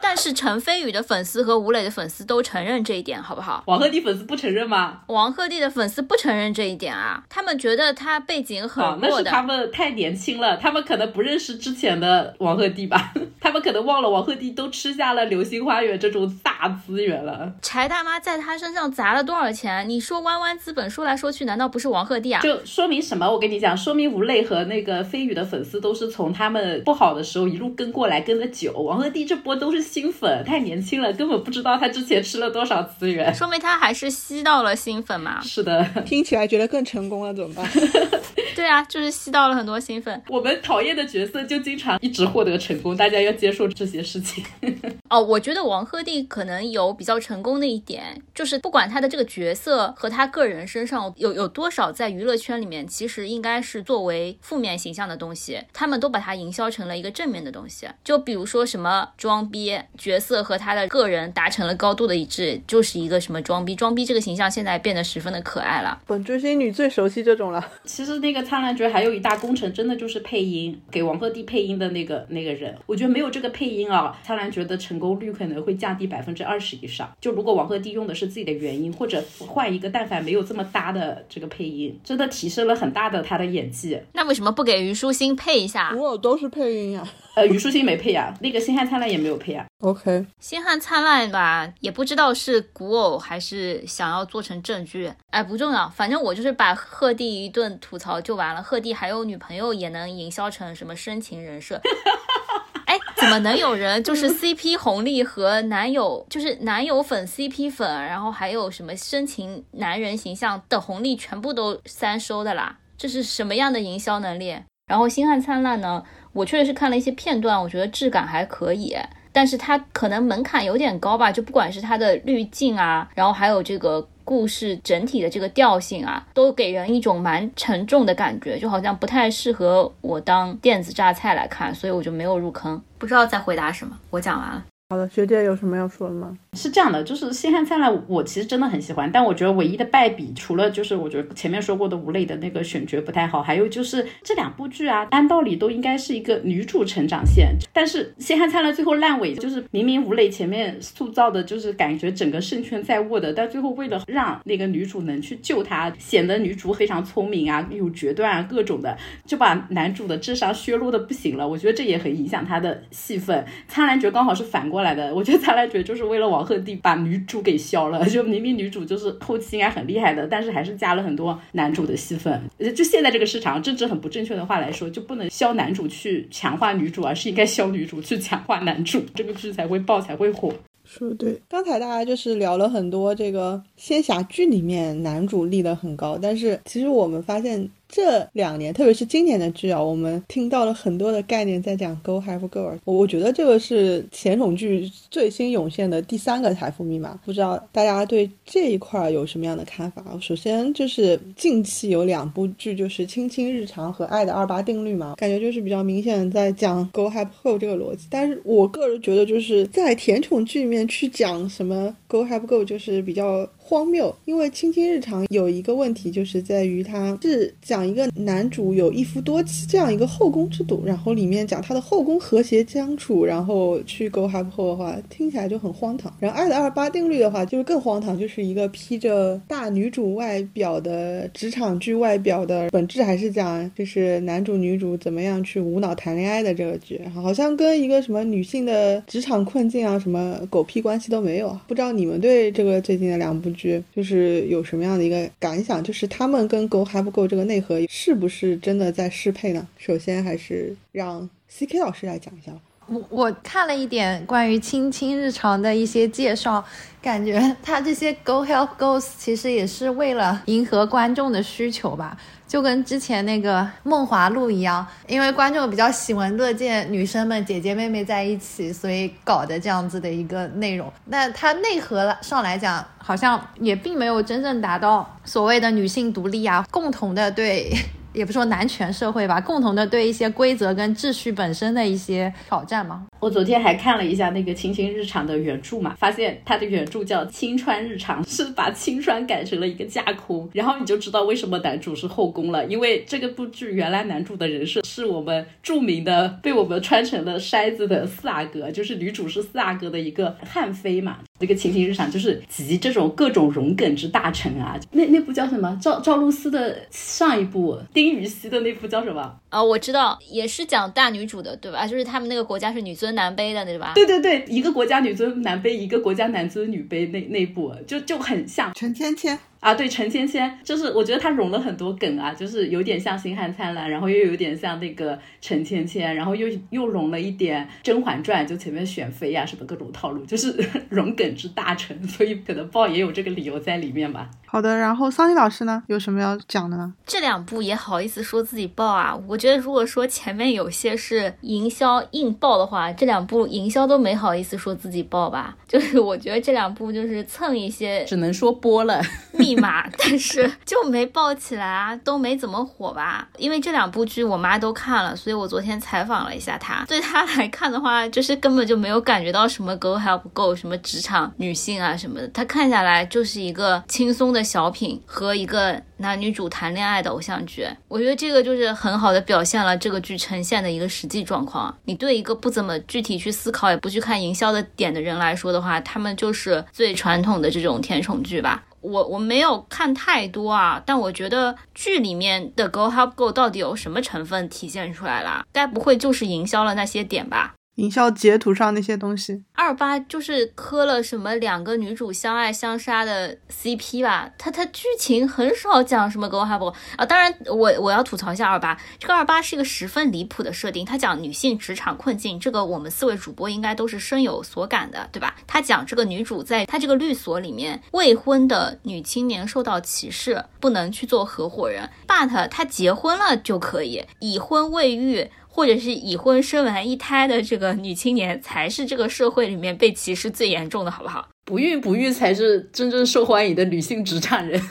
但是陈飞宇的粉丝和吴磊的粉丝都承认这一点，好不好？王鹤棣粉丝不承认吗？王鹤棣的粉丝不承认这一点啊，他们觉得他背景很弱的。那是他们太年轻了，他们可能不认识之前的王鹤棣吧？他们可能忘了王鹤棣都吃下了《流星花园》这种大资源了。柴大妈在他身上砸了多少钱？你说弯弯资本说来说去，难道不是王鹤棣啊？就说明什么？我跟你讲，说明吴磊和那个飞宇的粉丝都是从他们不好的时候一路跟过来，跟的久。王鹤棣这波都是新粉，太年。轻了，根本不知道他之前吃了多少资源，说明他还是吸到了新粉嘛。是的，听起来觉得更成功了，怎么办？对啊，就是吸到了很多新粉。我们讨厌的角色就经常一直获得成功，大家要接受这些事情。哦，我觉得王鹤棣可能有比较成功的一点，就是不管他的这个角色和他个人身上有有多少在娱乐圈里面，其实应该是作为负面形象的东西，他们都把它营销成了一个正面的东西。就比如说什么装逼角色和他的个人达成了高度的一致，就是一个什么装逼装逼这个形象现在变得十分的可爱了。本追星女最熟悉这种了。其实那个《苍兰诀》还有一大功臣，真的就是配音，给王鹤棣配音的那个那个人。我觉得没有这个配音啊，《苍兰诀》的成功率可能会降低百分之二十以上。就如果王鹤棣用的是自己的原音，或者换一个但凡没有这么搭的这个配音，真的提升了很大的他的演技。那为什么不给虞书欣配一下？古偶都是配音呀。呃，虞书欣没配呀，那个《星汉灿烂》也没有配呀。OK，《星汉灿烂》吧，也不知道是古偶还是想要做成正剧，哎，不重要，反正我就是把鹤帝一顿吐槽就完了。鹤帝还有女朋友，也能营销成什么深情人设？哎，怎么能有人就是 CP 红利和男友就是男友粉 CP 粉，然后还有什么深情男人形象的红利全部都三收的啦？这是什么样的营销能力？然后《星汉灿烂》呢？我确实是看了一些片段，我觉得质感还可以，但是它可能门槛有点高吧，就不管是它的滤镜啊，然后还有这个故事整体的这个调性啊，都给人一种蛮沉重的感觉，就好像不太适合我当电子榨菜来看，所以我就没有入坑。不知道在回答什么，我讲完了。好的，学姐有什么要说的吗？是这样的，就是《星汉灿烂》，我其实真的很喜欢，但我觉得唯一的败笔，除了就是我觉得前面说过的吴磊的那个选角不太好，还有就是这两部剧啊，按道理都应该是一个女主成长线，但是《星汉灿烂》最后烂尾，就是明明吴磊前面塑造的就是感觉整个胜券在握的，但最后为了让那个女主能去救他，显得女主非常聪明啊，有决断啊，各种的，就把男主的智商削弱的不行了。我觉得这也很影响他的戏份。《苍兰诀》刚好是反过。来的，我觉得苍兰诀就是为了王鹤棣把女主给削了，就明明女主就是后期应该很厉害的，但是还是加了很多男主的戏份。就现在这个市场，政治很不正确的话来说，就不能削男主去强化女主，而是应该削女主去强化男主，这个剧才会爆，才会火。说的对，刚才大家就是聊了很多这个仙侠剧里面男主立得很高，但是其实我们发现。这两年，特别是今年的剧啊，我们听到了很多的概念在讲 “Go Have Girl”。我我觉得这个是甜宠剧最新涌现的第三个财富密码。不知道大家对这一块有什么样的看法？首先就是近期有两部剧，就是《亲亲日常》和《爱的二八定律》嘛，感觉就是比较明显在讲 “Go Have Girl” 这个逻辑。但是我个人觉得，就是在甜宠剧里面去讲什么 “Go Have Girl”，就是比较。荒谬，因为《卿卿日常》有一个问题，就是在于它是讲一个男主有一夫多妻这样一个后宫制度，然后里面讲他的后宫和谐相处，然后去 go have 后的话，听起来就很荒唐。然后《爱的二八定律》的话，就是更荒唐，就是一个披着大女主外表的职场剧外表的，本质还是讲就是男主女主怎么样去无脑谈恋爱的这个剧，好像跟一个什么女性的职场困境啊什么狗屁关系都没有啊。不知道你们对这个最近的两部剧？就是有什么样的一个感想？就是他们跟 Go h a v e Go 这个内核是不是真的在适配呢？首先还是让 C K 老师来讲一下。我我看了一点关于青青日常的一些介绍，感觉他这些 Go Help Goes 其实也是为了迎合观众的需求吧。就跟之前那个《梦华录》一样，因为观众比较喜闻乐见女生们姐姐妹妹在一起，所以搞的这样子的一个内容。那它内核上来讲，好像也并没有真正达到所谓的女性独立啊，共同的对。也不说男权社会吧，共同的对一些规则跟秩序本身的一些挑战嘛。我昨天还看了一下那个《青青日常》的原著嘛，发现它的原著叫《青川日常》，是把青川改成了一个架空，然后你就知道为什么男主是后宫了，因为这个部剧原来男主的人设是我们著名的被我们穿成了筛子的四阿哥，就是女主是四阿哥的一个汉妃嘛。这个《情形日常》就是集这种各种荣梗之大成啊，那那部叫什么？赵赵露思的上一部。丁禹兮的那部叫什么啊？我知道，也是讲大女主的，对吧？就是他们那个国家是女尊男卑的，对吧？对对对，一个国家女尊男卑，一个国家男尊女卑，那那部就就很像陈芊芊。啊，对，陈芊芊就是我觉得她融了很多梗啊，就是有点像《星汉灿烂》，然后又有点像那个陈芊芊，然后又又融了一点《甄嬛传》，就前面选妃呀什么各种套路，就是 融梗之大成，所以可能爆也有这个理由在里面吧。好的，然后桑尼老师呢，有什么要讲的呢？这两部也好意思说自己爆啊？我觉得如果说前面有些是营销硬爆的话，这两部营销都没好意思说自己爆吧。就是我觉得这两部就是蹭一些，只能说播了。密码，但是就没爆起来啊，都没怎么火吧？因为这两部剧我妈都看了，所以我昨天采访了一下她，对她来看的话，就是根本就没有感觉到什么 go help go 什么职场女性啊什么的，她看下来就是一个轻松的小品和一个男女主谈恋爱的偶像剧。我觉得这个就是很好的表现了这个剧呈现的一个实际状况。你对一个不怎么具体去思考，也不去看营销的点的人来说的话，他们就是最传统的这种甜宠剧吧。我我没有看太多啊，但我觉得剧里面的 Go Help Go 到底有什么成分体现出来了？该不会就是营销了那些点吧？营销截图上那些东西，二八就是磕了什么两个女主相爱相杀的 CP 吧？他他剧情很少讲什么 Go Help 啊！当然，我我要吐槽一下二八，这个二八是一个十分离谱的设定。他讲女性职场困境，这个我们四位主播应该都是深有所感的，对吧？他讲这个女主在他这个律所里面，未婚的女青年受到歧视，不能去做合伙人，but 她结婚了就可以，已婚未育。或者是已婚生完一胎的这个女青年，才是这个社会里面被歧视最严重的，好不好？不孕不育才是真正受欢迎的女性职场人。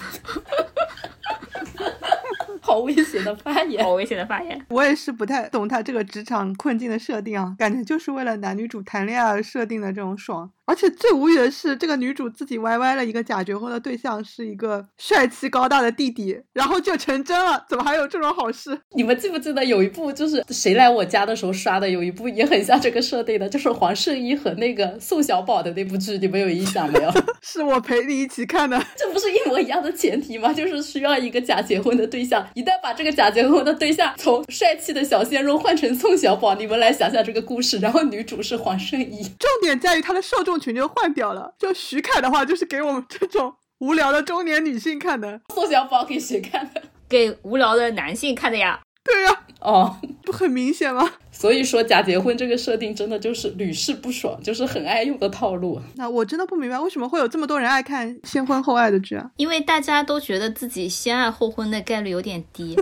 好危险的发言！好危险的发言！我也是不太懂他这个职场困境的设定啊，感觉就是为了男女主谈恋爱而设定的这种爽。而且最无语的是，这个女主自己歪歪了一个假结婚的对象是一个帅气高大的弟弟，然后就成真了。怎么还有这种好事？你们记不记得有一部就是谁来我家的时候刷的，有一部也很像这个设定的，就是黄圣依和那个宋小宝的那部剧，你们有印象没有？是我陪你一起看的，这不是一模一样的前提吗？就是需要一个假结婚的对象。一旦把这个假结婚的对象从帅气的小鲜肉换成宋小宝，你们来想想这个故事。然后女主是黄圣依，重点在于她的受众群就换掉了。就徐凯的话，就是给我们这种无聊的中年女性看的。宋小宝给谁看的？给无聊的男性看的呀。对呀，哦，不很明显吗？所以说假结婚这个设定真的就是屡试不爽，就是很爱用的套路。那我真的不明白，为什么会有这么多人爱看先婚后爱的剧啊？因为大家都觉得自己先爱后婚的概率有点低。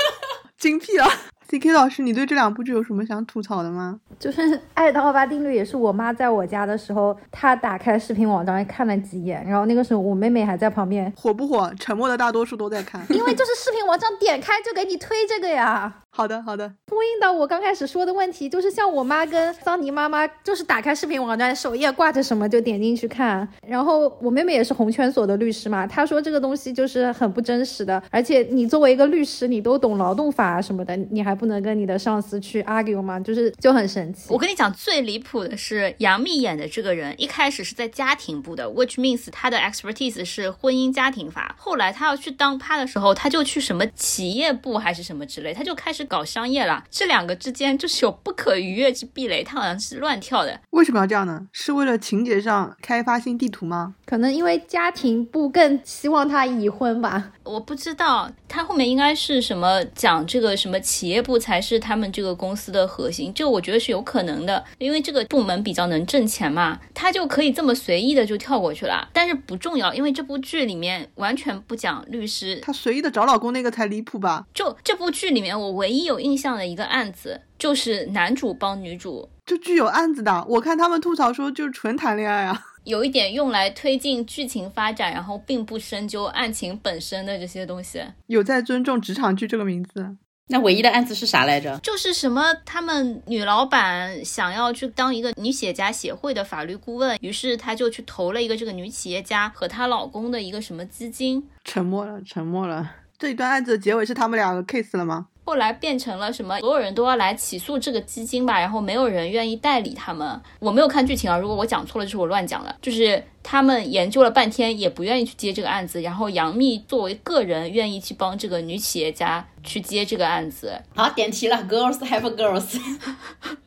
精辟了。C K 老师，你对这两部剧有什么想吐槽的吗？就是《爱的奥巴定律》也是我妈在我家的时候，她打开视频网站看了几眼，然后那个时候我妹妹还在旁边。火不火？沉默的大多数都在看。因为就是视频网站点开就给你推这个呀。好的，好的。呼应到我刚开始说的问题，就是像我妈跟桑尼妈妈，就是打开视频网站首页挂着什么就点进去看。然后我妹妹也是红圈所的律师嘛，她说这个东西就是很不真实的，而且你作为一个律师，你都懂劳动法什么的，你还不能跟你的上司去 argue 吗？就是就很神奇。我跟你讲，最离谱的是杨幂演的这个人，一开始是在家庭部的，which means 她的 expertise 是婚姻家庭法。后来她要去当趴的时候，她就去什么企业部还是什么之类，她就开始搞商业了。这两个之间就是有不可逾越之壁垒，她好像是乱跳的。为什么要这样呢？是为了情节上开发新地图吗？可能因为家庭部更希望她已婚吧。我不知道，他后面应该是什么讲这个什么企业部才是他们这个公司的核心，这我觉得是有可能的，因为这个部门比较能挣钱嘛，他就可以这么随意的就跳过去了。但是不重要，因为这部剧里面完全不讲律师，他随意的找老公那个才离谱吧？就这部剧里面，我唯一有印象的一个案子就是男主帮女主，这剧有案子的，我看他们吐槽说就是纯谈恋爱啊。有一点用来推进剧情发展，然后并不深究案情本身的这些东西，有在尊重职场剧这个名字。那唯一的案子是啥来着？就是什么他们女老板想要去当一个女企业家协会的法律顾问，于是她就去投了一个这个女企业家和她老公的一个什么基金。沉默了，沉默了。这一段案子的结尾是他们两个 kiss 了吗？后来变成了什么？所有人都要来起诉这个基金吧，然后没有人愿意代理他们。我没有看剧情啊，如果我讲错了，就是我乱讲了。就是他们研究了半天，也不愿意去接这个案子。然后杨幂作为个人，愿意去帮这个女企业家去接这个案子。好，点题了，Girls have girls。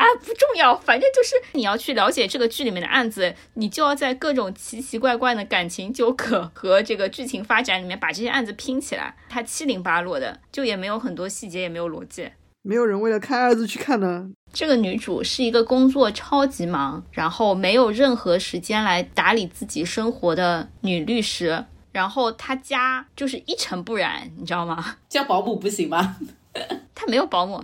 啊，不重要，反正就是你要去了解这个剧里面的案子，你就要在各种奇奇怪怪的感情纠葛 和这个剧情发展里面把这些案子拼起来。它七零八落的，就也没有很多细节，也没有逻辑。没有人为了看案子去看呢。这个女主是一个工作超级忙，然后没有任何时间来打理自己生活的女律师，然后她家就是一尘不染，你知道吗？叫保姆不行吗？她没有保姆。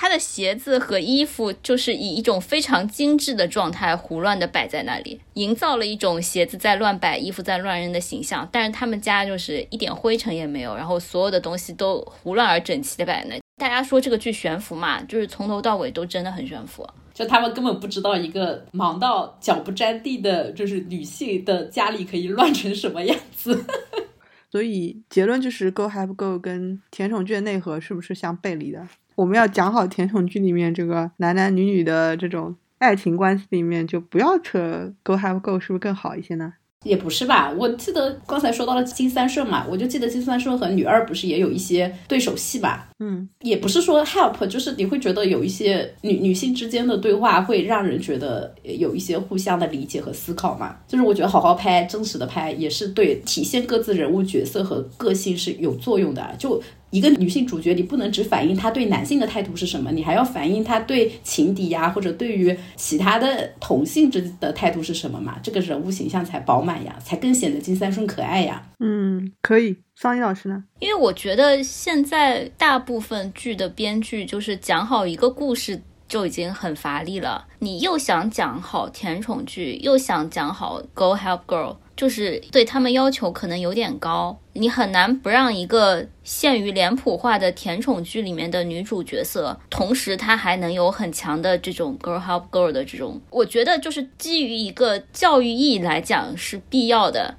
他的鞋子和衣服就是以一种非常精致的状态胡乱的摆在那里，营造了一种鞋子在乱摆、衣服在乱扔的形象。但是他们家就是一点灰尘也没有，然后所有的东西都胡乱而整齐的摆那。大家说这个剧悬浮嘛，就是从头到尾都真的很悬浮。就他们根本不知道一个忙到脚不沾地的，就是女性的家里可以乱成什么样子。所以结论就是《Go Have Go》跟甜宠剧的内核是不是相背离的？我们要讲好甜宠剧里面这个男男女女的这种爱情关系里面，就不要扯 Go Have Go，是不是更好一些呢？也不是吧，我记得刚才说到了金三顺嘛，我就记得金三顺和女二不是也有一些对手戏吧？嗯，也不是说 help，就是你会觉得有一些女女性之间的对话会让人觉得有一些互相的理解和思考嘛。就是我觉得好好拍，真实的拍，也是对体现各自人物角色和个性是有作用的。就一个女性主角，你不能只反映她对男性的态度是什么，你还要反映她对情敌呀，或者对于其他的同性之的态度是什么嘛？这个人物形象才饱满呀，才更显得金三顺可爱呀。嗯，可以。桑尼老师呢？因为我觉得现在大部分剧的编剧就是讲好一个故事就已经很乏力了，你又想讲好甜宠剧，又想讲好 Go Help Girl。就是对他们要求可能有点高，你很难不让一个限于脸谱化的甜宠剧里面的女主角色，同时她还能有很强的这种 girl help girl 的这种，我觉得就是基于一个教育意义来讲是必要的。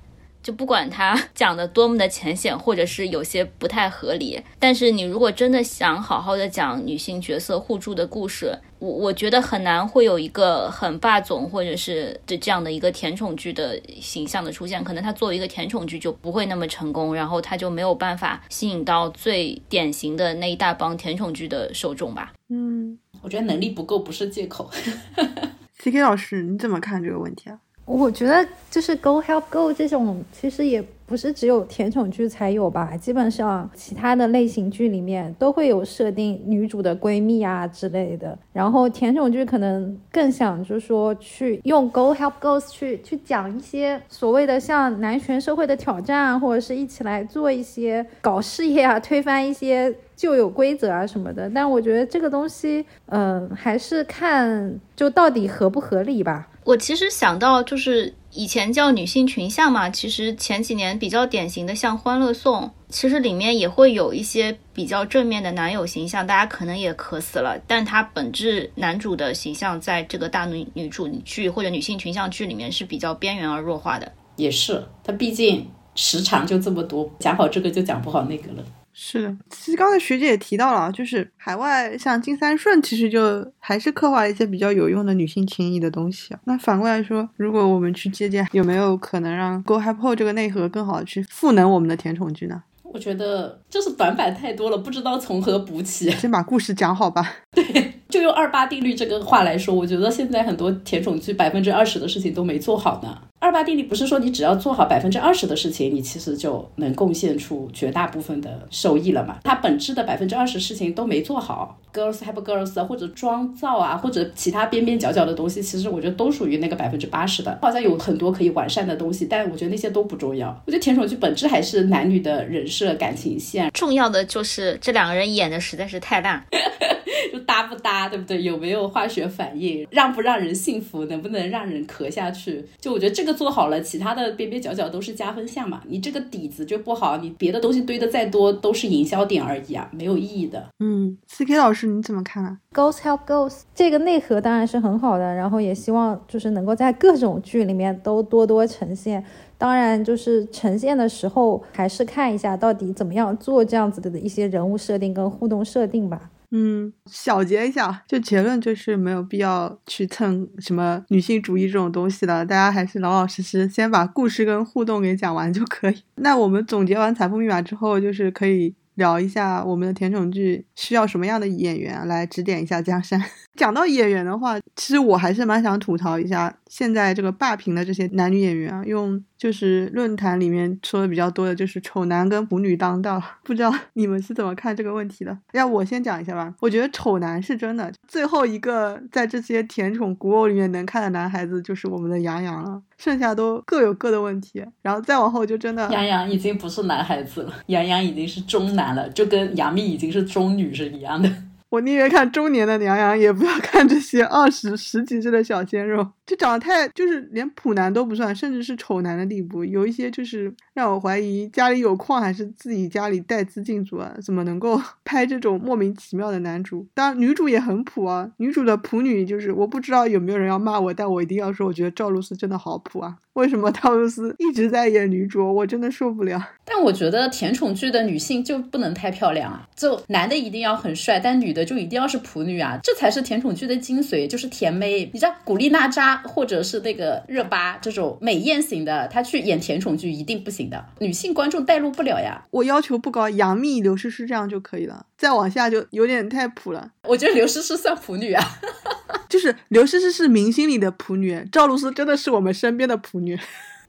就不管他 讲的多么的浅显，或者是有些不太合理，但是你如果真的想好好的讲女性角色互助的故事，我我觉得很难会有一个很霸总或者是这这样的一个甜宠剧的形象的出现，可能他作为一个甜宠剧就不会那么成功，然后他就没有办法吸引到最典型的那一大帮甜宠剧的受众吧。嗯，我觉得能力不够不是借口。C K 老师，你怎么看这个问题啊？我觉得就是 Go Help Go 这种，其实也不是只有甜宠剧才有吧，基本上其他的类型剧里面都会有设定女主的闺蜜啊之类的。然后甜宠剧可能更想就是说去用 Go Help goes 去去讲一些所谓的像男权社会的挑战啊，或者是一起来做一些搞事业啊，推翻一些旧有规则啊什么的。但我觉得这个东西，嗯，还是看就到底合不合理吧。我其实想到，就是以前叫女性群像嘛，其实前几年比较典型的像《欢乐颂》，其实里面也会有一些比较正面的男友形象，大家可能也渴死了。但他本质男主的形象，在这个大女女主剧或者女性群像剧里面是比较边缘而弱化的。也是，他毕竟时长就这么多，讲好这个就讲不好那个了。是的，其实刚才学姐也提到了，就是海外像金三顺，其实就还是刻画了一些比较有用的女性情谊的东西啊。那反过来说，如果我们去借鉴，有没有可能让 Go Happy 这个内核更好的去赋能我们的甜宠剧呢？我觉得就是短板太多了，不知道从何补起。先把故事讲好吧。对，就用二八定律这个话来说，我觉得现在很多甜宠剧百分之二十的事情都没做好呢。二八定律不是说你只要做好百分之二十的事情，你其实就能贡献出绝大部分的收益了嘛？它本质的百分之二十事情都没做好，girls have girls 啊，或者妆造啊，或者其他边边角角的东西，其实我觉得都属于那个百分之八十的。好像有很多可以完善的东西，但我觉得那些都不重要。我觉得甜宠剧本质还是男女的人设、感情线，重要的就是这两个人演的实在是太烂。就搭不搭，对不对？有没有化学反应？让不让人幸福？能不能让人咳下去？就我觉得这个做好了，其他的边边角角都是加分项嘛。你这个底子就不好，你别的东西堆的再多都是营销点而已啊，没有意义的。嗯，C K 老师你怎么看啊？Goals help goals，这个内核当然是很好的，然后也希望就是能够在各种剧里面都多多呈现。当然，就是呈现的时候还是看一下到底怎么样做这样子的一些人物设定跟互动设定吧。嗯，小结一下，就结论就是没有必要去蹭什么女性主义这种东西了，大家还是老老实实先把故事跟互动给讲完就可以。那我们总结完财富密码之后，就是可以聊一下我们的甜宠剧需要什么样的演员来指点一下江山。讲到演员的话，其实我还是蛮想吐槽一下现在这个霸屏的这些男女演员啊，用就是论坛里面说的比较多的就是丑男跟腐女当道，不知道 你们是怎么看这个问题的？要我先讲一下吧。我觉得丑男是真的，最后一个在这些甜宠古偶里面能看的男孩子就是我们的杨洋了，剩下都各有各的问题。然后再往后就真的，杨洋已经不是男孩子了，杨洋已经是中男了，就跟杨幂已经是中女是一样的。我宁愿看中年的娘娘，也不要看这些二十十几岁的小鲜肉，就长得太就是连普男都不算，甚至是丑男的地步。有一些就是让我怀疑家里有矿还是自己家里带资进组啊？怎么能够 拍这种莫名其妙的男主？当然女主也很普啊，女主的普女就是我不知道有没有人要骂我，但我一定要说，我觉得赵露思真的好普啊。为什么赵露思一直在演女主？我真的受不了。但我觉得甜宠剧的女性就不能太漂亮啊，就男的一定要很帅，但女的就一定要是普女啊，这才是甜宠剧的精髓，就是甜妹。你知道古力娜扎或者是那个热巴这种美艳型的，她去演甜宠剧一定不行的，女性观众带入不了呀。我要求不高，杨幂、刘诗诗这样就可以了，再往下就有点太普了。我觉得刘诗诗算普女啊。就是刘诗诗是明星里的普女，赵露思真的是我们身边的普女。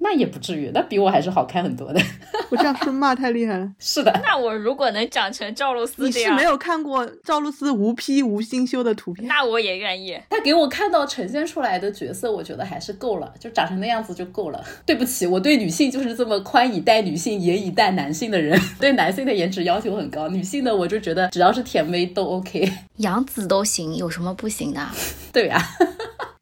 那也不至于，那比我还是好看很多的。我这样说骂太厉害了。是的，那我如果能长成赵露思这样，你是没有看过赵露思无 P 无心修的图片，那我也愿意。他给我看到呈现出来的角色，我觉得还是够了，就长成那样子就够了。对不起，我对女性就是这么宽以待女性，严以待男性的人，对男性的颜值要求很高，女性的我就觉得只要是甜妹都 OK，杨紫都行，有什么不行的？对呀。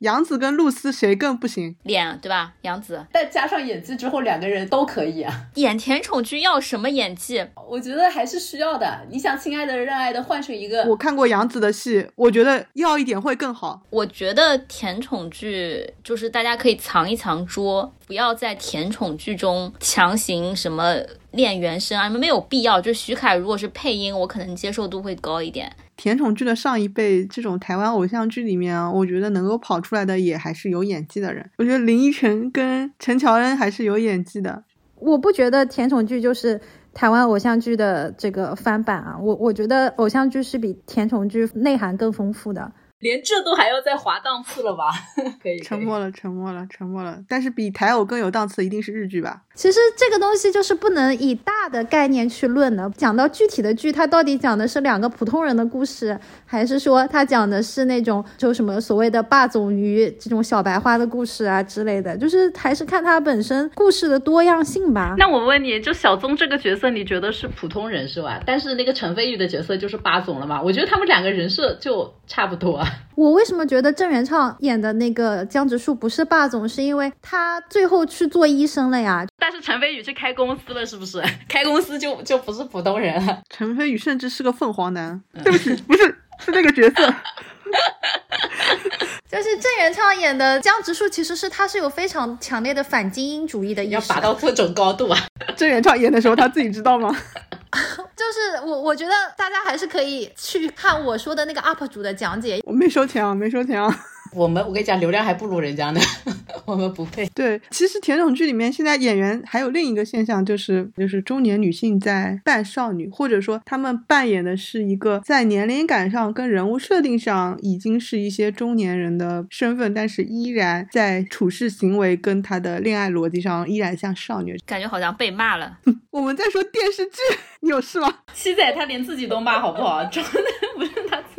杨紫跟露丝谁更不行？脸对吧？杨紫，但加上演技之后，两个人都可以啊。演甜宠剧要什么演技？我觉得还是需要的。你想，亲爱的、热爱的，换成一个……我看过杨紫的戏，我觉得要一点会更好。我觉得甜宠剧就是大家可以藏一藏桌，不要在甜宠剧中强行什么练原声啊，没有必要。就徐凯如果是配音，我可能接受度会高一点。甜宠剧的上一辈，这种台湾偶像剧里面啊，我觉得能够跑出来的也还是有演技的人。我觉得林依晨跟陈乔恩还是有演技的。我不觉得甜宠剧就是台湾偶像剧的这个翻版啊，我我觉得偶像剧是比甜宠剧内涵更丰富的。连这都还要再划档次了吧？可以，沉默了，沉默了，沉默了。但是比台偶更有档次，一定是日剧吧？其实这个东西就是不能以大的概念去论的。讲到具体的剧，它到底讲的是两个普通人的故事，还是说它讲的是那种就什么所谓的霸总鱼这种小白花的故事啊之类的？就是还是看它本身故事的多样性吧。那我问你，就小宗这个角色，你觉得是普通人是吧？但是那个陈飞宇的角色就是霸总了嘛？我觉得他们两个人设就差不多。我为什么觉得郑元畅演的那个江直树不是霸总？是因为他最后去做医生了呀。但是陈飞宇去开公司了，是不是？开公司就就不是普通人了。陈飞宇甚至是个凤凰男。对不起，不是，是那个角色。就是郑元畅演的江直树，其实是他是有非常强烈的反精英主义的意识。要拔到各种高度啊！郑元畅演的时候，他自己知道吗？就就是我我觉得大家还是可以去看我说的那个 UP 主的讲解，我没收钱啊，没收钱啊。我们我跟你讲，流量还不如人家呢，我们不配。对，其实甜宠剧里面现在演员还有另一个现象，就是就是中年女性在扮少女，或者说她们扮演的是一个在年龄感上跟人物设定上已经是一些中年人的身份，但是依然在处事行为跟她的恋爱逻辑上依然像少女。感觉好像被骂了。我们在说电视剧，你有事吗？七仔他连自己都骂，好不好？真的不是他自己。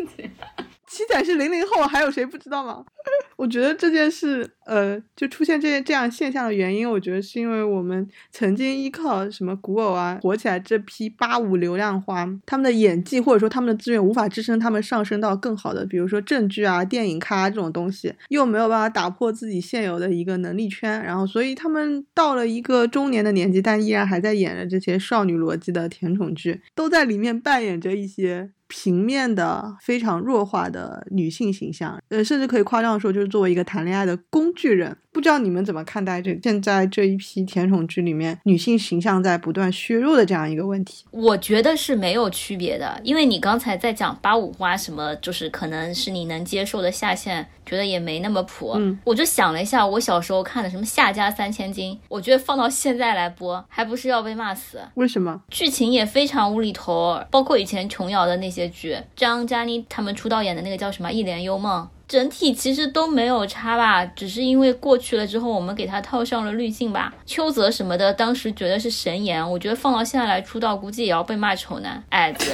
七仔是零零后，还有谁不知道吗？我觉得这件事，呃，就出现这些这样现象的原因，我觉得是因为我们曾经依靠什么古偶啊火起来这批八五流量花，他们的演技或者说他们的资源无法支撑他们上升到更好的，比如说正剧啊、电影咖这种东西，又没有办法打破自己现有的一个能力圈，然后所以他们到了一个中年的年纪，但依然还在演着这些少女逻辑的甜宠剧，都在里面扮演着一些。平面的非常弱化的女性形象，呃，甚至可以夸张的说，就是作为一个谈恋爱的工具人。不知道你们怎么看待这现在这一批甜宠剧里面女性形象在不断削弱的这样一个问题？我觉得是没有区别的，因为你刚才在讲八五花什么，就是可能是你能接受的下限，觉得也没那么普。嗯，我就想了一下，我小时候看的什么《夏家三千金》，我觉得放到现在来播，还不是要被骂死？为什么？剧情也非常无厘头，包括以前琼瑶的那些剧，张嘉倪他们出道演的那个叫什么《一帘幽梦》。整体其实都没有差吧，只是因为过去了之后，我们给他套上了滤镜吧。邱泽什么的，当时觉得是神颜，我觉得放到现在来出道，估计也要被骂丑男矮子。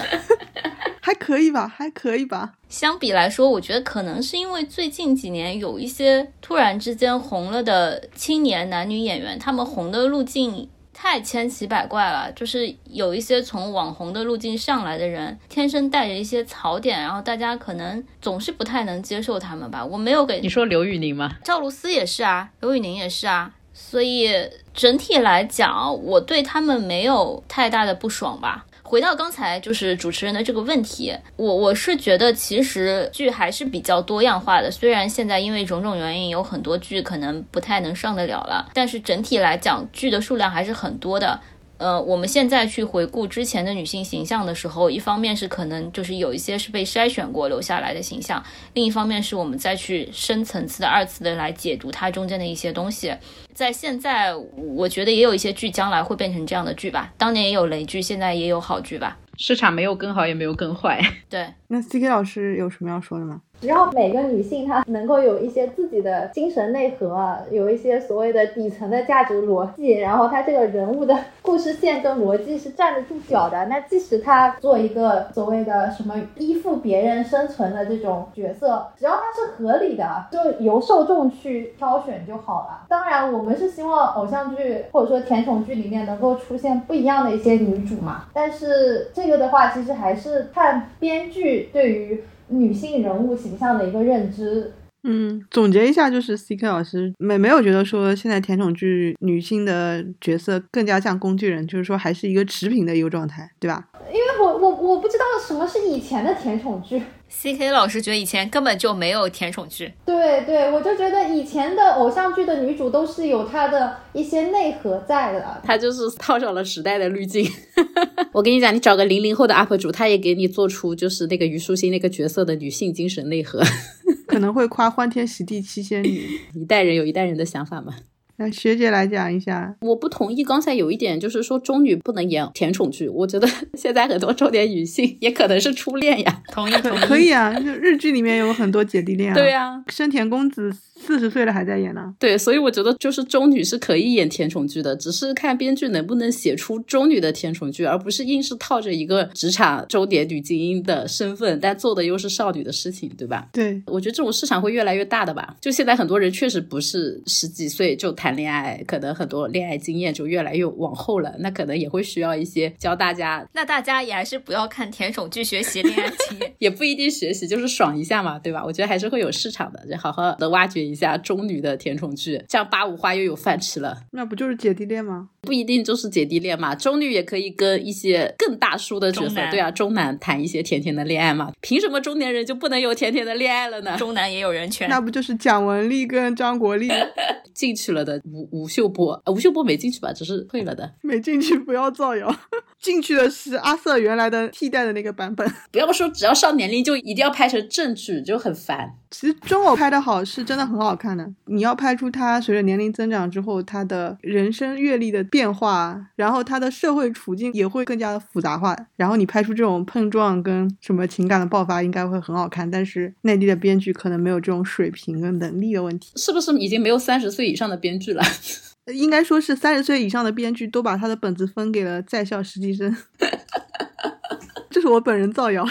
还可以吧，还可以吧。相比来说，我觉得可能是因为最近几年有一些突然之间红了的青年男女演员，他们红的路径。太千奇百怪了，就是有一些从网红的路径上来的人，天生带着一些槽点，然后大家可能总是不太能接受他们吧。我没有给你说刘宇宁吗？赵露思也是啊，刘宇宁也是啊，所以整体来讲，我对他们没有太大的不爽吧。回到刚才就是主持人的这个问题，我我是觉得其实剧还是比较多样化的。虽然现在因为种种原因，有很多剧可能不太能上得了了，但是整体来讲，剧的数量还是很多的。呃，我们现在去回顾之前的女性形象的时候，一方面是可能就是有一些是被筛选过留下来的形象，另一方面是我们再去深层次的二次的来解读它中间的一些东西。在现在，我觉得也有一些剧将来会变成这样的剧吧。当年也有雷剧，现在也有好剧吧。市场没有更好，也没有更坏。对，那 C K 老师有什么要说的吗？只要每个女性她能够有一些自己的精神内核，有一些所谓的底层的价值逻辑，然后她这个人物的 故事线跟逻辑是站得住脚的，那即使她做一个所谓的什么依附别人生存的这种角色，只要它是合理的，就由受众去挑选就好了。当然，我们是希望偶像剧或者说甜宠剧里面能够出现不一样的一些女主嘛，但是这个的话，其实还是看编剧对于。女性人物形象的一个认知，嗯，总结一下就是，C K 老师没没有觉得说现在甜宠剧女性的角色更加像工具人，就是说还是一个持平的一个状态，对吧？因为我我我不知道什么是以前的甜宠剧。C K 老师觉得以前根本就没有甜宠剧。对对，我就觉得以前的偶像剧的女主都是有她的一些内核在的。她就是套上了时代的滤镜。我跟你讲，你找个零零后的 UP 主，她也给你做出就是那个虞书欣那个角色的女性精神内核。可能会夸欢天喜地七仙女。一代人有一代人的想法嘛。那学姐来讲一下，我不同意刚才有一点，就是说中女不能演甜宠剧。我觉得 现在很多中年女性也可能是初恋呀。同意，同意，可以啊，就日剧里面有很多姐弟恋啊。对呀，生田公子。四十岁了还在演呢，对，所以我觉得就是中女是可以演甜宠剧的，只是看编剧能不能写出中女的甜宠剧，而不是硬是套着一个职场中年女精英的身份，但做的又是少女的事情，对吧？对，我觉得这种市场会越来越大的吧。就现在很多人确实不是十几岁就谈恋爱，可能很多恋爱经验就越来越往后了，那可能也会需要一些教大家。那大家也还是不要看甜宠剧学习恋爱经验，也不一定学习，就是爽一下嘛，对吧？我觉得还是会有市场的，就好好的挖掘。一下中女的甜宠剧，这样八五花又有饭吃了。那不就是姐弟恋吗？不一定就是姐弟恋嘛，中女也可以跟一些更大叔的角色，对啊，中男谈一些甜甜的恋爱嘛。凭什么中年人就不能有甜甜的恋爱了呢？中男也有人权。那不就是蒋雯丽跟张国立 进去了的吴吴秀波？吴秀波没进去吧？只是退了的。没进去不要造谣。进去的是阿瑟原来的替代的那个版本。不要说只要上年龄就一定要拍成正剧，就很烦。其实中偶拍的好是真的很好看的。你要拍出他随着年龄增长之后，他的人生阅历的变化，然后他的社会处境也会更加的复杂化。然后你拍出这种碰撞跟什么情感的爆发，应该会很好看。但是内地的编剧可能没有这种水平跟能力的问题。是不是已经没有三十岁以上的编剧了？应该说是三十岁以上的编剧都把他的本子分给了在校实习生。这是我本人造谣。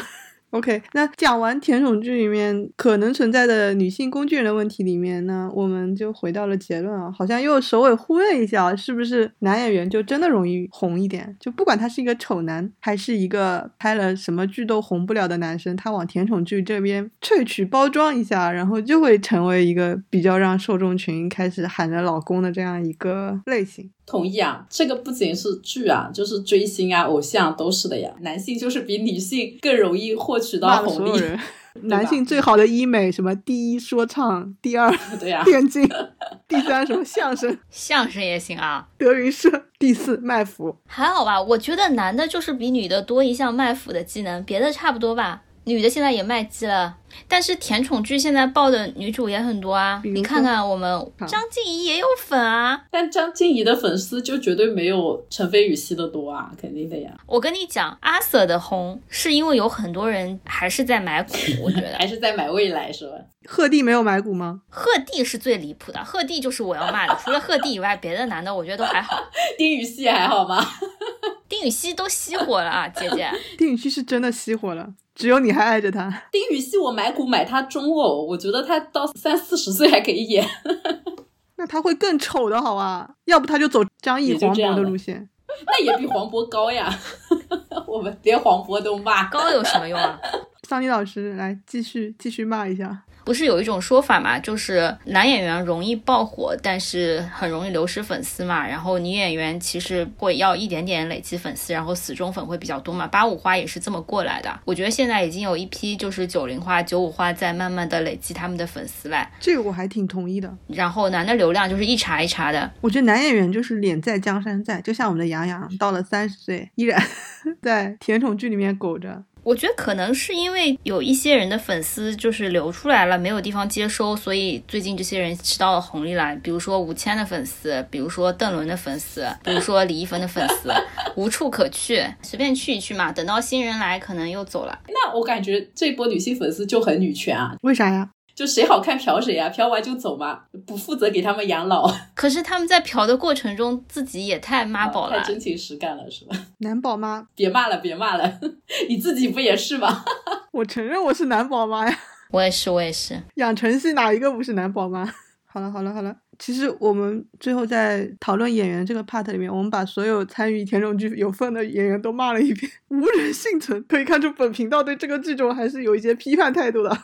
OK，那讲完甜宠剧里面可能存在的女性工具人的问题里面呢，我们就回到了结论啊，好像又首尾呼应一下，是不是男演员就真的容易红一点？就不管他是一个丑男，还是一个拍了什么剧都红不了的男生，他往甜宠剧这边萃取包装一下，然后就会成为一个比较让受众群开始喊着老公的这样一个类型。同意啊，这个不仅是剧啊，就是追星啊、偶像都是的呀。男性就是比女性更容易获取到红利。男性最好的医美，什么第一说唱，第二 对呀电竞，第三什么相声，相声也行啊。德云社，第四卖腐，还好吧？我觉得男的就是比女的多一项卖腐的技能，别的差不多吧。女的现在也卖鸡了，但是甜宠剧现在爆的女主也很多啊。你看看我们张婧仪也有粉啊，但张婧仪的粉丝就绝对没有陈飞宇吸的多啊，肯定的呀。我跟你讲，阿 Sir 的红是因为有很多人还是在买股，我觉得还是在买未来是吧？鹤棣没有买股吗？鹤棣是最离谱的，鹤棣就是我要骂的。除了鹤棣以外，别的男的我觉得都还好。丁禹兮还好吗？丁禹兮都熄火了啊，姐姐。丁禹兮是真的熄火了。只有你还爱着他，丁禹兮，我买股买他中偶，我觉得他到三四十岁还可以演。那他会更丑的好啊，要不他就走张译、黄渤的路线，那也比黄渤高呀。我们连黄渤都骂，高有什么用啊？桑尼老师来继续继续骂一下。不是有一种说法嘛，就是男演员容易爆火，但是很容易流失粉丝嘛。然后女演员其实会要一点点累积粉丝，然后死忠粉会比较多嘛。八五花也是这么过来的。我觉得现在已经有一批就是九零花、九五花在慢慢的累积他们的粉丝来。这个我还挺同意的。然后男的流量就是一茬一茬的。我觉得男演员就是脸在江山在，就像我们的杨洋，到了三十岁依然 在甜宠剧里面苟着。我觉得可能是因为有一些人的粉丝就是流出来了，没有地方接收，所以最近这些人吃到了红利了。比如说吴谦的粉丝，比如说邓伦的粉丝，比如说李易峰的粉丝，无处可去，随便去一去嘛。等到新人来，可能又走了。那我感觉这波女性粉丝就很女权啊？为啥呀？就谁好看嫖谁呀，嫖完就走嘛，不负责给他们养老。可是他们在嫖的过程中，自己也太妈宝了，太真情实感了，是吧？男宝妈，别骂了，别骂了，你自己不也是吗？我承认我是男宝妈呀，我也是，我也是。养成系哪一个不是男宝妈？好了，好了，好了。其实我们最后在讨论演员这个 part 里面，我们把所有参与甜宠剧有份的演员都骂了一遍，无人幸存。可以看出本频道对这个剧种还是有一些批判态度的。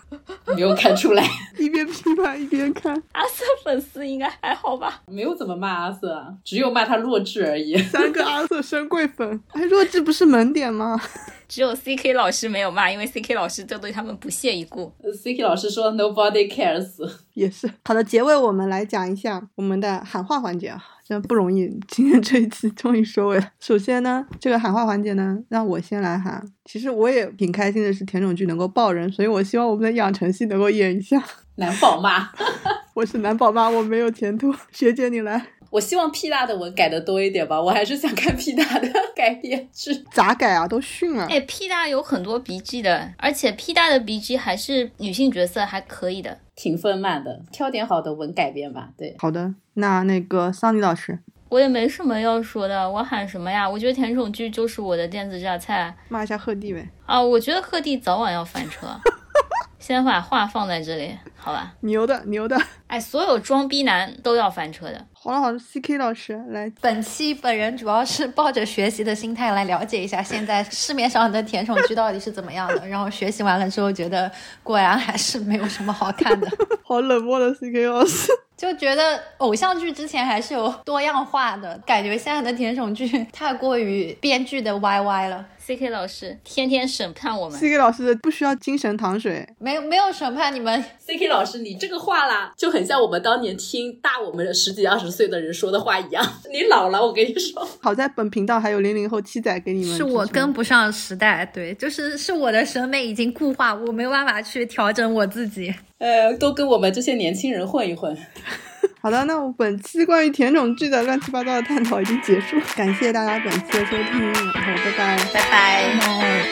没有看出来，一边批判一边看。阿瑟粉丝应该还好吧？没有怎么骂阿瑟，只有骂他弱智而已。三个阿瑟深贵粉，哎，弱智不是萌点吗？只有 C K 老师没有骂，因为 C K 老师都对他们不屑一顾。C K 老师说 Nobody cares，也是。好的，结尾我们来讲一下我们的喊话环节啊，真不容易，今天这一期终于收尾了。首先呢，这个喊话环节呢，让我先来喊。其实我也挺开心的，是甜宠剧能够爆人，所以我希望我们的养成系能够演一下男宝妈。我是男宝妈，我没有前途。学姐你来。我希望屁大的文改的多一点吧，我还是想看屁大的 改编剧。咋改啊？都训了。哎屁大有很多 BG 的，而且屁大的 BG 还是女性角色，还可以的，挺丰满的。挑点好的文改编吧。对，好的。那那个桑尼老师，我也没什么要说的。我喊什么呀？我觉得甜宠剧就是我的电子榨菜。骂一下鹤棣呗。啊，我觉得鹤棣早晚要翻车。先把话放在这里，好吧？牛的，牛的。哎，所有装逼男都要翻车的。好了好了，C K 老师来，本期本人主要是抱着学习的心态来了解一下现在市面上的甜宠剧到底是怎么样的，然后学习完了之后觉得果然还是没有什么好看的。好冷漠的 C K 老师，就觉得偶像剧之前还是有多样化的，感觉现在的甜宠剧太过于编剧的 Y Y 了。C K 老师天天审判我们。C K 老师不需要精神糖水，没有没有审判你们，C K 老师，你这个话啦，就很像我们当年听大我们十几二十岁的人说的话一样。你老了，我跟你说。好在本频道还有零零后七仔给你们。是我跟不上时代，对，就是是我的审美已经固化，我没有办法去调整我自己。呃，多跟我们这些年轻人混一混。好的，那我本期关于甜宠剧的乱七八糟的探讨已经结束，感谢大家本期的收听，然后拜拜。拜拜。拜。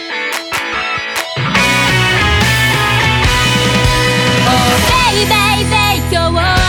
baby baby 今日